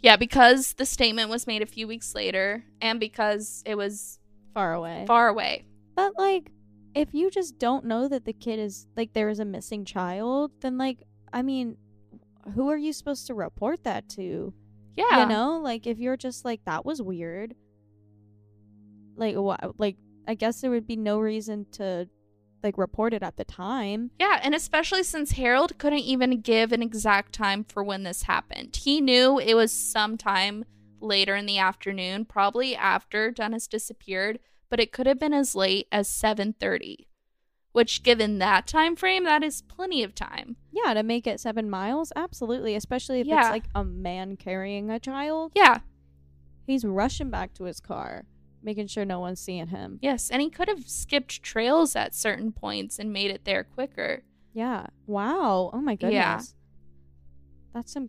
Speaker 1: Yeah, because the statement was made a few weeks later and because it was
Speaker 2: Far away.
Speaker 1: far away.
Speaker 2: But like, if you just don't know that the kid is like there is a missing child, then like, I mean, who are you supposed to report that to?
Speaker 1: Yeah.
Speaker 2: You know, like if you're just like that was weird. Like what? Like I guess there would be no reason to like report it at the time.
Speaker 1: Yeah, and especially since Harold couldn't even give an exact time for when this happened. He knew it was sometime later in the afternoon, probably after Dennis disappeared, but it could have been as late as 7:30. Which given that time frame, that is plenty of time.
Speaker 2: Yeah, to make it seven miles, absolutely. Especially if
Speaker 1: Yeah.
Speaker 2: it's like a man carrying a child.
Speaker 1: Yeah,
Speaker 2: He's rushing back to his car, making sure no one's seeing him.
Speaker 1: yes, and he could have skipped trails at certain points and made it there quicker.
Speaker 2: Yeah. Wow. Oh my goodness.
Speaker 1: Yeah.
Speaker 2: That's some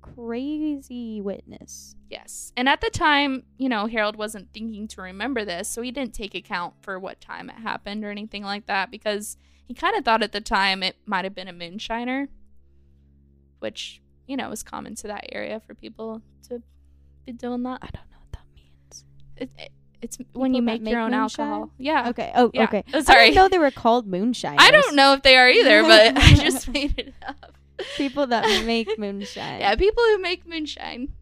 Speaker 2: crazy witness.
Speaker 1: Yes. And at the time, you know, Harold wasn't thinking to remember this, so he didn't take account for what time it happened or anything like that because he kind of thought at the time it might have been a moonshiner, which, you know, is common to that area for people to be doing that.
Speaker 2: I don't know what that means.
Speaker 1: It, it, it's when you
Speaker 2: People that
Speaker 1: make your own
Speaker 2: moonshine?
Speaker 1: alcohol. Yeah.
Speaker 2: Okay. Oh,
Speaker 1: Yeah.
Speaker 2: okay.
Speaker 1: Oh,
Speaker 2: I
Speaker 1: sorry.
Speaker 2: didn't know they were called moonshine. *laughs*
Speaker 1: I don't know if they are either, *laughs* but I just made it up.
Speaker 2: People that *laughs* make moonshine.
Speaker 1: Yeah, people who make moonshine.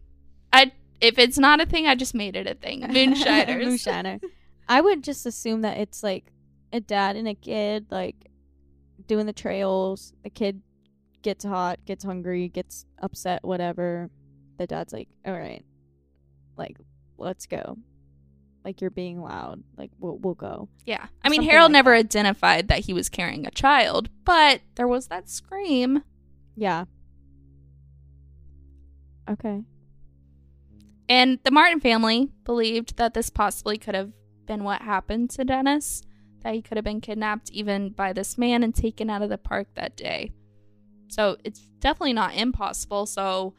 Speaker 1: I if it's not a thing, I just made it a thing. Moonshiners.
Speaker 2: Moonshiner. I would just assume that it's like a dad and a kid like doing the trails. The kid gets hot, gets hungry, gets upset, whatever. The dad's like, "All right, like let's go." Like you're being loud. Like we'll we'll go.
Speaker 1: Yeah. I mean,
Speaker 2: Something
Speaker 1: Harold
Speaker 2: like
Speaker 1: never
Speaker 2: that.
Speaker 1: identified that he was carrying a child, but there was that scream.
Speaker 2: Yeah. Okay.
Speaker 1: And the Martin family believed that this possibly could have been what happened to Dennis, that he could have been kidnapped even by this man and taken out of the park that day. So it's definitely not impossible. So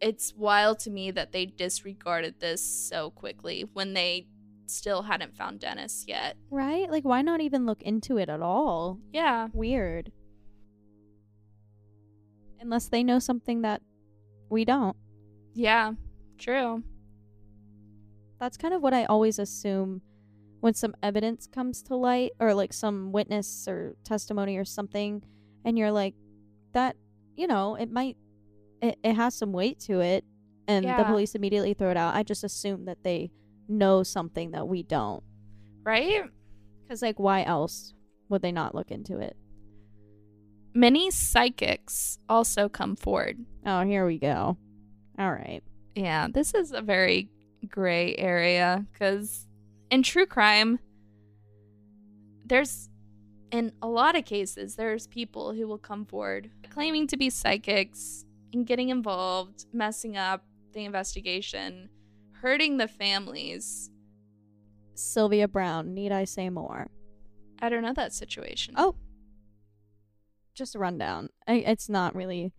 Speaker 1: it's wild to me that they disregarded this so quickly when they still hadn't found Dennis yet.
Speaker 2: Right? Like why not even look into it at all?
Speaker 1: Yeah.
Speaker 2: Weird. Unless they know something that we don't.
Speaker 1: Yeah. True.
Speaker 2: That's kind of what I always assume when some evidence comes to light or like some witness or testimony or something and you're like that you know it might it, it has some weight to it and the police immediately throw it out. I just assume that they know something that we don't.
Speaker 1: Right?
Speaker 2: because like why else would they not look into it?
Speaker 1: Many psychics also come forward.
Speaker 2: oh here we go. All right.
Speaker 1: Yeah, this is a very gray area because in true crime, there's in a lot of cases, there's people who will come forward claiming to be psychics and getting involved, messing up the investigation, hurting the families.
Speaker 2: Sylvia Browne, need I say more?
Speaker 1: I don't know that situation.
Speaker 2: Oh. Just a rundown. I, it's not really,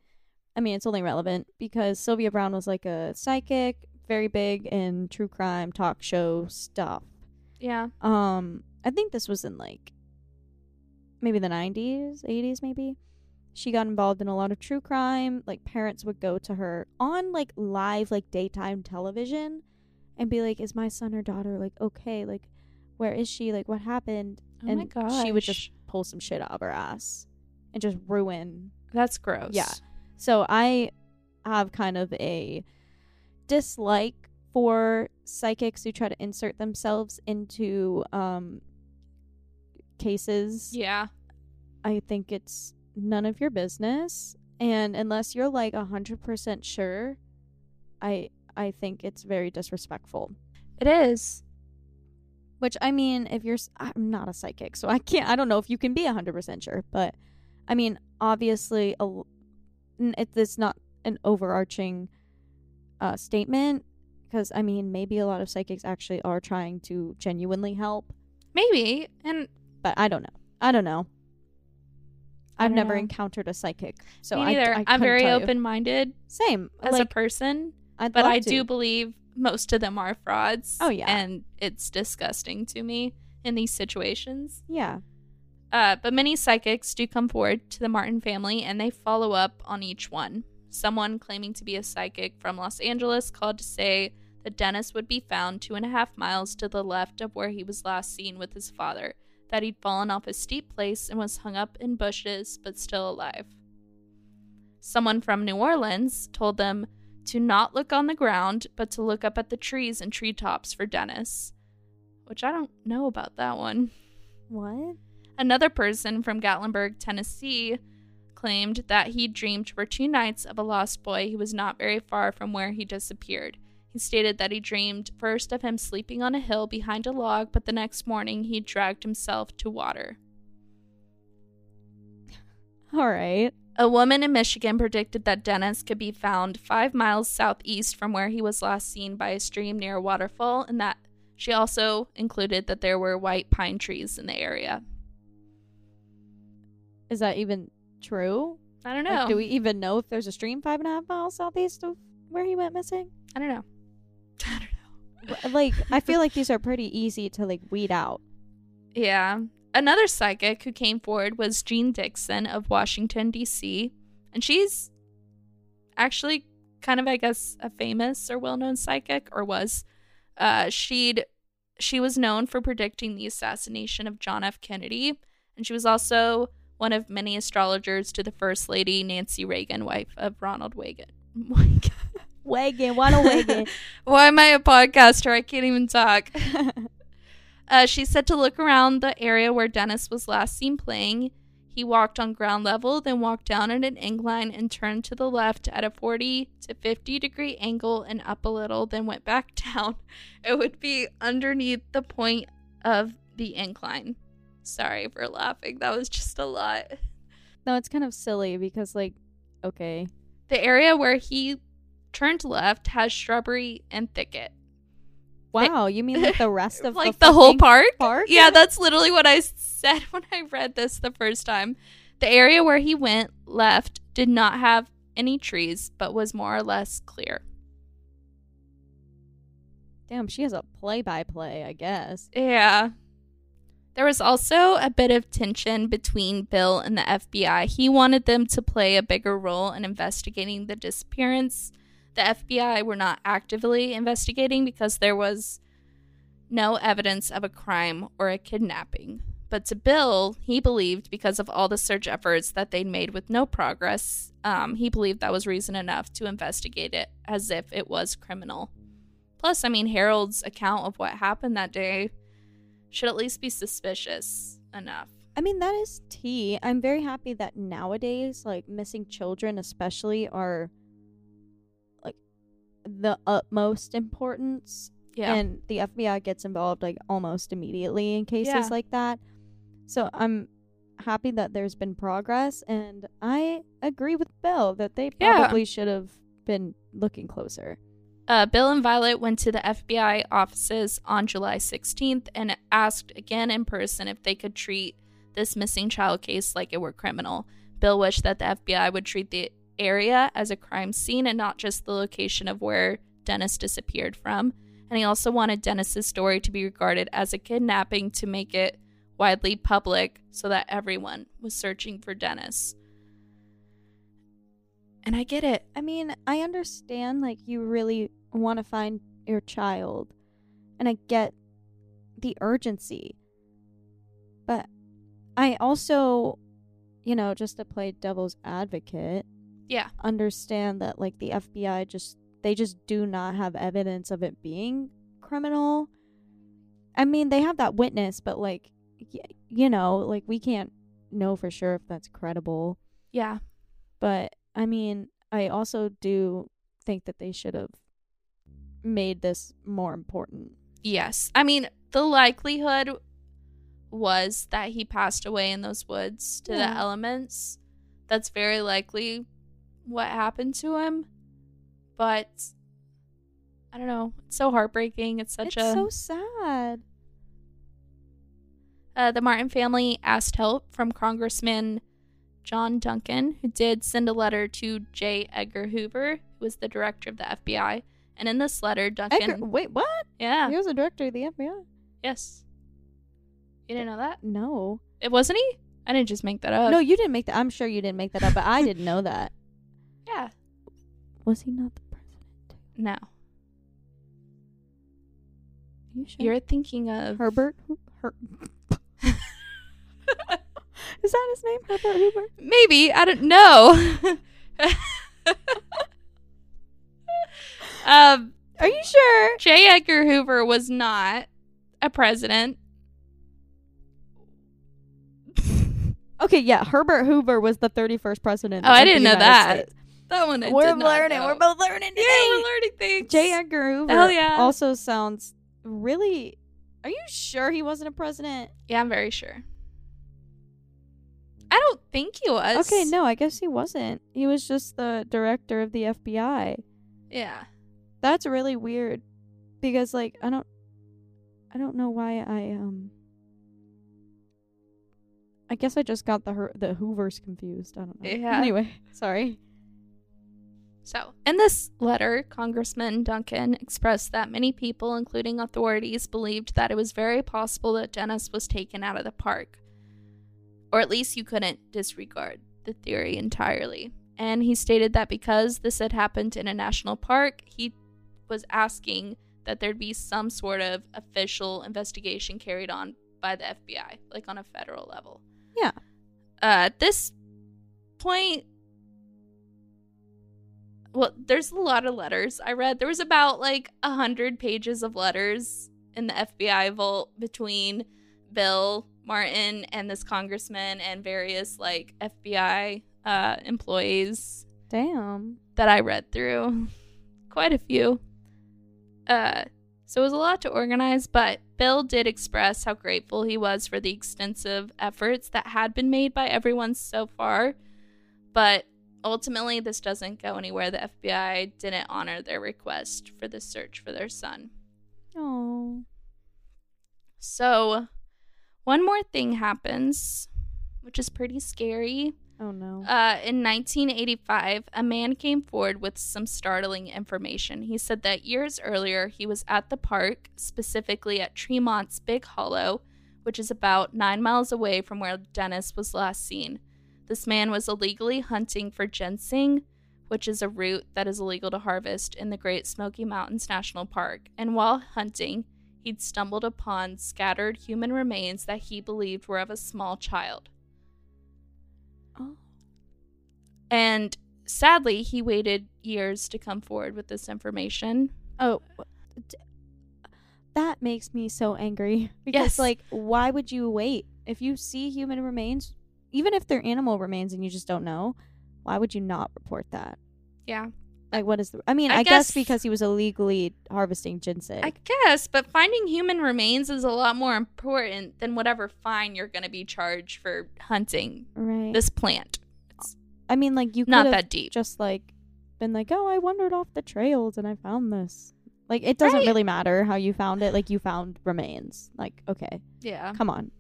Speaker 2: I mean, it's only relevant because Sylvia Browne was like a psychic, very big in true crime talk show stuff.
Speaker 1: yeah.
Speaker 2: Um, I think this was in like maybe the 90s, 80s, maybe. She got involved in a lot of true crime. Like, parents would go to her on like live, like daytime television and be like, Is my son or daughter like okay? Like, where is she? Like, what happened?
Speaker 1: Oh my
Speaker 2: and
Speaker 1: gosh.
Speaker 2: she would just pull some shit out of her ass and just ruin
Speaker 1: That's gross.
Speaker 2: Yeah. so I have kind of a dislike for psychics who try to insert themselves into um, cases.
Speaker 1: Yeah.
Speaker 2: I think it's none of your business, and unless you're like a hundred percent sure, I I think it's very disrespectful.
Speaker 1: It is.
Speaker 2: Which I mean, if you're, i'm not a psychic, so I can't. I don't know if you can be a hundred percent sure, but I mean, obviously, a, l- n- it, it's not an overarching uh, statement because I mean, maybe a lot of psychics actually are trying to genuinely help,
Speaker 1: Maybe. And
Speaker 2: but I don't know. I don't know.
Speaker 1: I
Speaker 2: I've never encountered a psychic, so
Speaker 1: me neither.
Speaker 2: I
Speaker 1: I'm very open minded
Speaker 2: Same
Speaker 1: as
Speaker 2: like,
Speaker 1: a person,
Speaker 2: I'd
Speaker 1: but I
Speaker 2: to.
Speaker 1: do believe most of them are frauds.
Speaker 2: Oh, yeah.
Speaker 1: And it's disgusting to me in these situations.
Speaker 2: Yeah,
Speaker 1: Uh, but many psychics do come forward to the Martin family and they follow up on each one. Someone claiming to be a psychic from Los Angeles called to say that Dennis would be found two and a half miles to the left of where he was last seen with his father, that he'd fallen off a steep place and was hung up in bushes but still alive. Someone from New Orleans told them to not look on the ground but to look up at the trees and treetops for Dennis, which I don't know about that one.
Speaker 2: what?
Speaker 1: Another person from Gatlinburg, Tennessee, claimed that he dreamed for two nights of a lost boy who was not very far from where he disappeared. He stated that he dreamed first of him sleeping on a hill behind a log, but the next morning he dragged himself to water. *laughs*
Speaker 2: All right.
Speaker 1: A woman in Michigan predicted that Dennis could be found five miles southeast from where he was last seen by a stream near a waterfall, and that she also included that there were white pine trees in the area.
Speaker 2: Is that even true?
Speaker 1: I don't know.
Speaker 2: Like, do we even know if there's a stream five and a half miles southeast of where he went missing?
Speaker 1: I don't know.
Speaker 2: Like, I feel like these are pretty easy to like weed out.
Speaker 1: Yeah. Another psychic who came forward was Jeane Dixon of Washington, D.C., and she's actually kind of, I guess, a famous or well known psychic, or was. Uh, she'd she was known for predicting the assassination of John F. Kennedy, and she was also one of many astrologers to the First Lady Nancy Reagan, wife of Ronald Reagan. *laughs*
Speaker 2: Wagon, what a wagon. *laughs*
Speaker 1: Why am I a podcaster? I can't even talk. *laughs* Uh, she said to look around the area where Dennis was last seen playing. He walked on ground level, then walked down at an incline and turned to the left at a 40 to 50 degree angle and up a little, then went back *laughs* down. It would be underneath the point of the incline. Sorry for laughing. That was just a lot.
Speaker 2: no, it's kind of silly because like, okay,
Speaker 1: The area where he turned left has shrubbery and thicket.
Speaker 2: wow, you mean like the rest of *laughs*
Speaker 1: like
Speaker 2: the,
Speaker 1: the, whole park?
Speaker 2: park?
Speaker 1: Yeah, that's literally what I said *laughs* when I read this the first time. The area where he went left did not have any trees, but was more or less clear.
Speaker 2: Damn, she has a play-by-play, I guess.
Speaker 1: Yeah. There was also a bit of tension between Bill and the FBI. He wanted them to play a bigger role in investigating the disappearance. The FBI were not actively investigating because there was no evidence of a crime or a kidnapping. But to Bill, he believed because of all the search efforts that they'd made with no progress, um, he believed that was reason enough to investigate it as if it was criminal. Plus, I mean, Harold's account of what happened that day should at least be suspicious enough.
Speaker 2: I mean, that is tea. I'm very happy that nowadays, like missing children, especially, are the utmost importance,
Speaker 1: Yeah.
Speaker 2: and the FBI gets involved like almost immediately in cases
Speaker 1: Yeah.
Speaker 2: like that. So I'm happy that there's been progress, and I agree with Bill that they
Speaker 1: Yeah.
Speaker 2: probably should have been looking closer.
Speaker 1: Uh, Bill and Violet went to the FBI offices on July 16th and asked again in person if they could treat this missing child case like it were criminal. Bill wished that the FBI would treat the area as a crime scene and not just the location of where Dennis disappeared from. And he also wanted Dennis's story to be regarded as a kidnapping to make it widely public so that everyone was searching for Dennis. And I get it.
Speaker 2: I mean, I understand like you really want to find your child, and I get the urgency. But I also, you know, just to play devil's advocate,
Speaker 1: Yeah.
Speaker 2: understand that like the FBI just they just do not have evidence of it being criminal. I mean, they have that witness, but like y- you know, like we can't know for sure if that's credible.
Speaker 1: Yeah.
Speaker 2: But I mean, I also do think that they should have made this more important.
Speaker 1: Yes. I mean, the likelihood was that he passed away in those woods to the elements. That's very likely what happened to him. But I don't know. It's so heartbreaking. It's such
Speaker 2: it's
Speaker 1: a
Speaker 2: so sad.
Speaker 1: Uh, the Martin family asked help from Congressman John Duncan, who did send a letter to J. Edgar Hoover, who was the director of the FBI. And in this letter, Duncan,
Speaker 2: Edgar, wait, what?
Speaker 1: yeah,
Speaker 2: He was the director of the FBI.
Speaker 1: yes, you didn't know that?
Speaker 2: No.
Speaker 1: It wasn't he? I didn't just make that up.
Speaker 2: no, you didn't make that. I'm sure you didn't make that up, but I didn't know that.
Speaker 1: Yeah,
Speaker 2: Was he not the president?
Speaker 1: no.
Speaker 2: you sure?
Speaker 1: You're thinking of
Speaker 2: Herbert. Her- *laughs* Is that his name, Herbert Hoover?
Speaker 1: maybe I don't know. *laughs* um,
Speaker 2: Are you sure?
Speaker 1: J. Edgar Hoover was not a president. *laughs*
Speaker 2: Okay, yeah, Herbert Hoover was the 31st president.
Speaker 1: Oh, I didn't know
Speaker 2: United
Speaker 1: that.
Speaker 2: States.
Speaker 1: That one I
Speaker 2: We're learning.
Speaker 1: know.
Speaker 2: We're both learning today.
Speaker 1: yeah, we're learning things.
Speaker 2: J. Edgar Hoover
Speaker 1: Hell yeah.
Speaker 2: also sounds really. Are you sure he wasn't a president?
Speaker 1: Yeah, I'm very sure. I don't think he was.
Speaker 2: Okay, no, I guess he wasn't. He was just the director of the FBI.
Speaker 1: Yeah.
Speaker 2: That's really weird because like I don't I don't know why I um I guess I just got the the Hoovers confused. I don't know.
Speaker 1: Yeah.
Speaker 2: Anyway, *laughs* sorry.
Speaker 1: So, in this letter, Congressman Duncan expressed that many people, including authorities, believed that it was very possible that Dennis was taken out of the park. Or at least you couldn't disregard the theory entirely. And he stated that because this had happened in a national park, he was asking that there'd be some sort of official investigation carried on by the FBI, like on a federal level.
Speaker 2: Yeah.
Speaker 1: Uh, at this point, well, there's a lot of letters I read. There was about like a hundred pages of letters in the FBI vault between Bill Martin and this congressman and various like FBI uh, employees
Speaker 2: Damn.
Speaker 1: that I read through. *laughs* Quite a few. Uh, so it was a lot to organize, but Bill did express how grateful he was for the extensive efforts that had been made by everyone so far. But ultimately, this doesn't go anywhere. The FBI didn't honor their request for the search for their son.
Speaker 2: Oh.
Speaker 1: So, one more thing happens, which is pretty scary.
Speaker 2: Oh no.
Speaker 1: Uh, in 1985, a man came forward with some startling information. He said that years earlier, he was at the park, specifically at Tremont's Big Hollow, which is about nine miles away from where Dennis was last seen. This man was illegally hunting for ginseng, which is a root that is illegal to harvest in the Great Smoky Mountains National Park. And while hunting, he'd stumbled upon scattered human remains that he believed were of a small child.
Speaker 2: oh.
Speaker 1: And sadly, he waited years to come forward with this information.
Speaker 2: Oh. That makes me so angry because
Speaker 1: Yes.
Speaker 2: like why would you wait? If you see human remains, even if they're animal remains and you just don't know, why would you not report that?
Speaker 1: Yeah.
Speaker 2: Like, what is the? I mean,
Speaker 1: I
Speaker 2: I, guess,
Speaker 1: guess-
Speaker 2: because he was illegally harvesting ginseng.
Speaker 1: I guess, but finding human remains is a lot more important than whatever fine you're going to be charged for hunting
Speaker 2: right.
Speaker 1: this plant. It's
Speaker 2: I mean, like you could
Speaker 1: not that deep.
Speaker 2: just like been like, oh, I wandered off the trails and I found this. Like, it doesn't
Speaker 1: Right.
Speaker 2: really matter how you found it. Like, you found remains. Like, okay,
Speaker 1: Yeah.
Speaker 2: come on.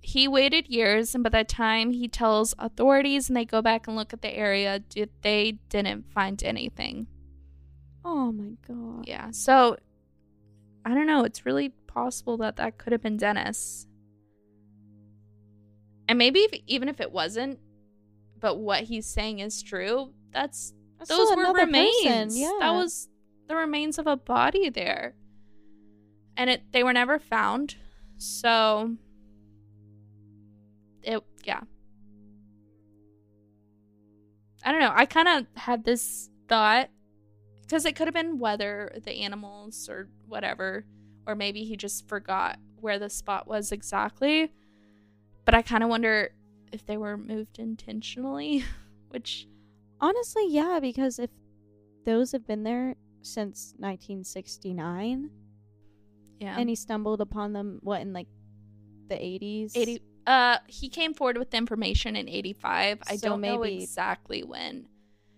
Speaker 1: He waited years, and by the time he tells authorities and they go back and look at the area, they didn't find anything.
Speaker 2: Oh my god.
Speaker 1: Yeah. So I don't know. It's really possible that that could have been Dennis. And maybe if, even if it wasn't, but what he's saying is true, that's
Speaker 2: That's
Speaker 1: those were remains.
Speaker 2: person, Yeah.
Speaker 1: That was the remains of a body there. And it they were never found. So yeah. I don't know. I kind of had this thought because it could have been weather, the animals or whatever, or maybe he just forgot where the spot was exactly. But I kind of wonder if they were moved intentionally, *laughs* which
Speaker 2: Honestly, yeah, because if those have been there since 1969
Speaker 1: yeah.
Speaker 2: and he stumbled upon them, what, in like the 80s?
Speaker 1: 80 uh he came forward with information in 85 i
Speaker 2: So
Speaker 1: don't know
Speaker 2: maybe-
Speaker 1: exactly when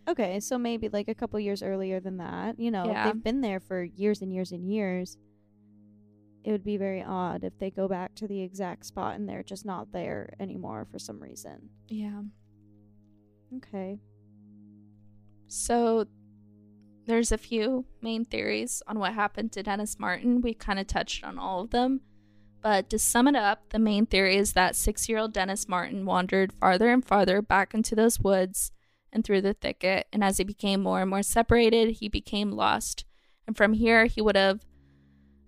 Speaker 2: Okay, so maybe like a couple years earlier than that. You know,
Speaker 1: Yeah.
Speaker 2: they've been there for years and years and years. It would be very odd if they go back to the exact spot and they're just not there anymore for some reason.
Speaker 1: yeah
Speaker 2: Okay.
Speaker 1: so there's a few main theories on what happened to dennis martin we kind of touched on all of them but to sum it up the main theory is that six-year-old dennis martin wandered farther and farther back into those woods and through the thicket and as he became more and more separated he became lost and from here he would have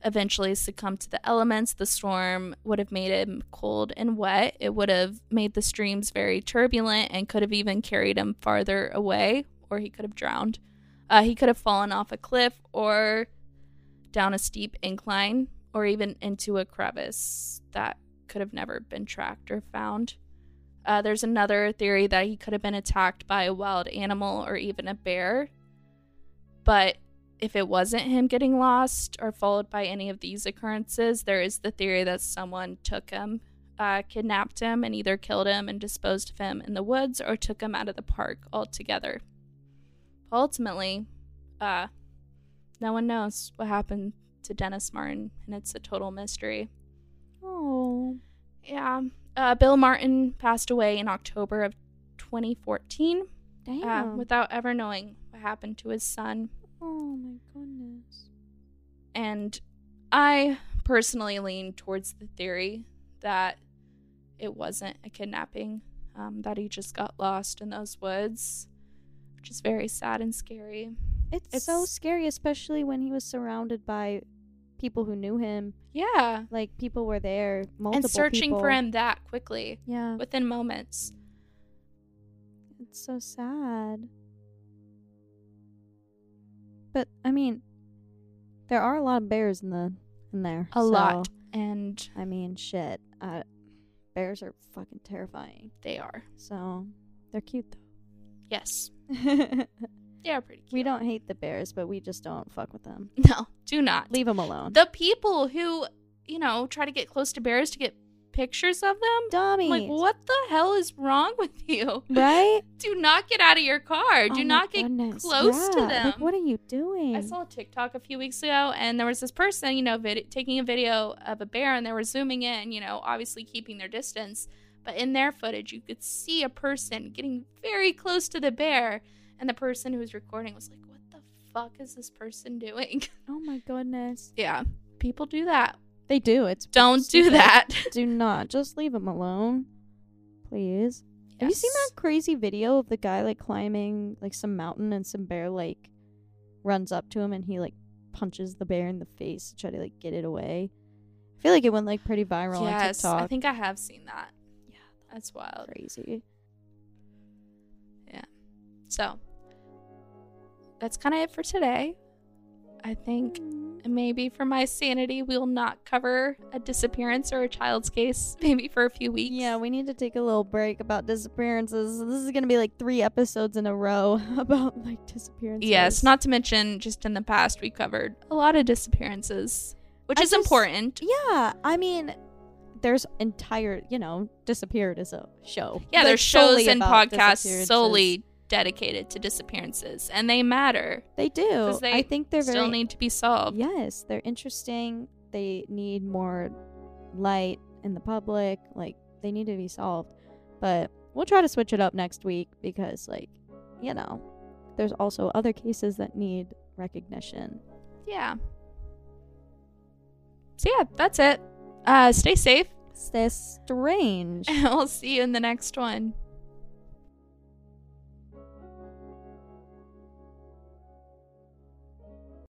Speaker 1: eventually succumbed to the elements. The storm would have made him cold and wet. It would have made the streams very turbulent and could have even carried him farther away, or he could have drowned. Uh, he could have fallen off a cliff or down a steep incline, or even into a crevice that could have never been tracked or found. Uh, there's another theory that he could have been attacked by a wild animal or even a bear. But if it wasn't him getting lost or followed by any of these occurrences, there is the theory that someone took him, uh, kidnapped him, and either killed him and disposed of him in the woods or took him out of the park altogether. Ultimately, uh, no one knows what happened to Dennis Martin, and it's a total mystery.
Speaker 2: Oh.
Speaker 1: Yeah. Uh, Bill Martin passed away in October of 2014
Speaker 2: Damn.
Speaker 1: uh, without ever knowing what happened to his son.
Speaker 2: oh my goodness.
Speaker 1: And I personally lean towards the theory that it wasn't a kidnapping, um, that he just got lost in those woods, which is very sad and scary.
Speaker 2: It's, so scary, especially when he was surrounded by people who knew him.
Speaker 1: Yeah.
Speaker 2: Like people were there, multiple
Speaker 1: and searching for him that quickly
Speaker 2: Yeah,
Speaker 1: within moments.
Speaker 2: it's so sad. But I mean, there are a lot of bears in the in there.
Speaker 1: A
Speaker 2: so,
Speaker 1: lot. And
Speaker 2: I mean, shit. Uh, bears are fucking terrifying.
Speaker 1: they are.
Speaker 2: So they're cute though. Yes. *laughs*
Speaker 1: They are pretty cute.
Speaker 2: we don't hate the bears, but we just don't fuck with them. *laughs*
Speaker 1: No, do not.
Speaker 2: Leave them alone.
Speaker 1: The people who, you know, try to get close to bears to get pictures of them. I'm like, what the hell is wrong with you? *laughs*
Speaker 2: Right?
Speaker 1: Do not get out of your car. Oh do
Speaker 2: Oh my
Speaker 1: not get
Speaker 2: goodness,
Speaker 1: close to them.
Speaker 2: Like, what are you doing?
Speaker 1: I saw a TikTok a few weeks ago, and there was this person, you know, vid- taking a video of a bear, and they were zooming in, you know, obviously keeping their distance. But in their footage, you could see a person getting very close to the bear, and the person who was recording was like, "What the fuck is this person doing?" *laughs*
Speaker 2: Oh my goodness.
Speaker 1: yeah, people do that.
Speaker 2: They do. It's
Speaker 1: Don't do
Speaker 2: stupid.
Speaker 1: that. *laughs*
Speaker 2: do not. Just leave them alone. Please. Have you seen
Speaker 1: Yes.
Speaker 2: that crazy video of the guy like climbing like some mountain and some bear like runs up to him and he like punches the bear in the face to try to like get it away? I feel like it went like pretty viral on
Speaker 1: Yes,
Speaker 2: TikTok.
Speaker 1: I think I have seen that.
Speaker 2: Yeah,
Speaker 1: That's wild.
Speaker 2: crazy. Yeah.
Speaker 1: So that's kind of it for today. I think maybe for my sanity, we'll not cover a disappearance or a child's case, *laughs* maybe for a few weeks.
Speaker 2: Yeah, we need to take a little break about disappearances. This is gonna be like three episodes in a row *laughs* about like disappearances.
Speaker 1: Yes, not to mention, just in the past, we covered a lot of disappearances, which
Speaker 2: I
Speaker 1: is
Speaker 2: just-
Speaker 1: important.
Speaker 2: Yeah, I mean, there's entire, you know, disappeared is a show.
Speaker 1: Yeah, there's shows and podcasts solely dedicated to disappearances, and they matter.
Speaker 2: They do.
Speaker 1: they
Speaker 2: I think they're
Speaker 1: Still
Speaker 2: very
Speaker 1: need to be solved.
Speaker 2: Yes, they're interesting. They need more light in the public. Like they need to be solved. But we'll try to switch it up next week because like, you know, there's also other cases that need recognition.
Speaker 1: Yeah. So yeah, that's it. Uh, stay safe.
Speaker 2: Stay strange.
Speaker 1: and *laughs* we'll see you in the next one.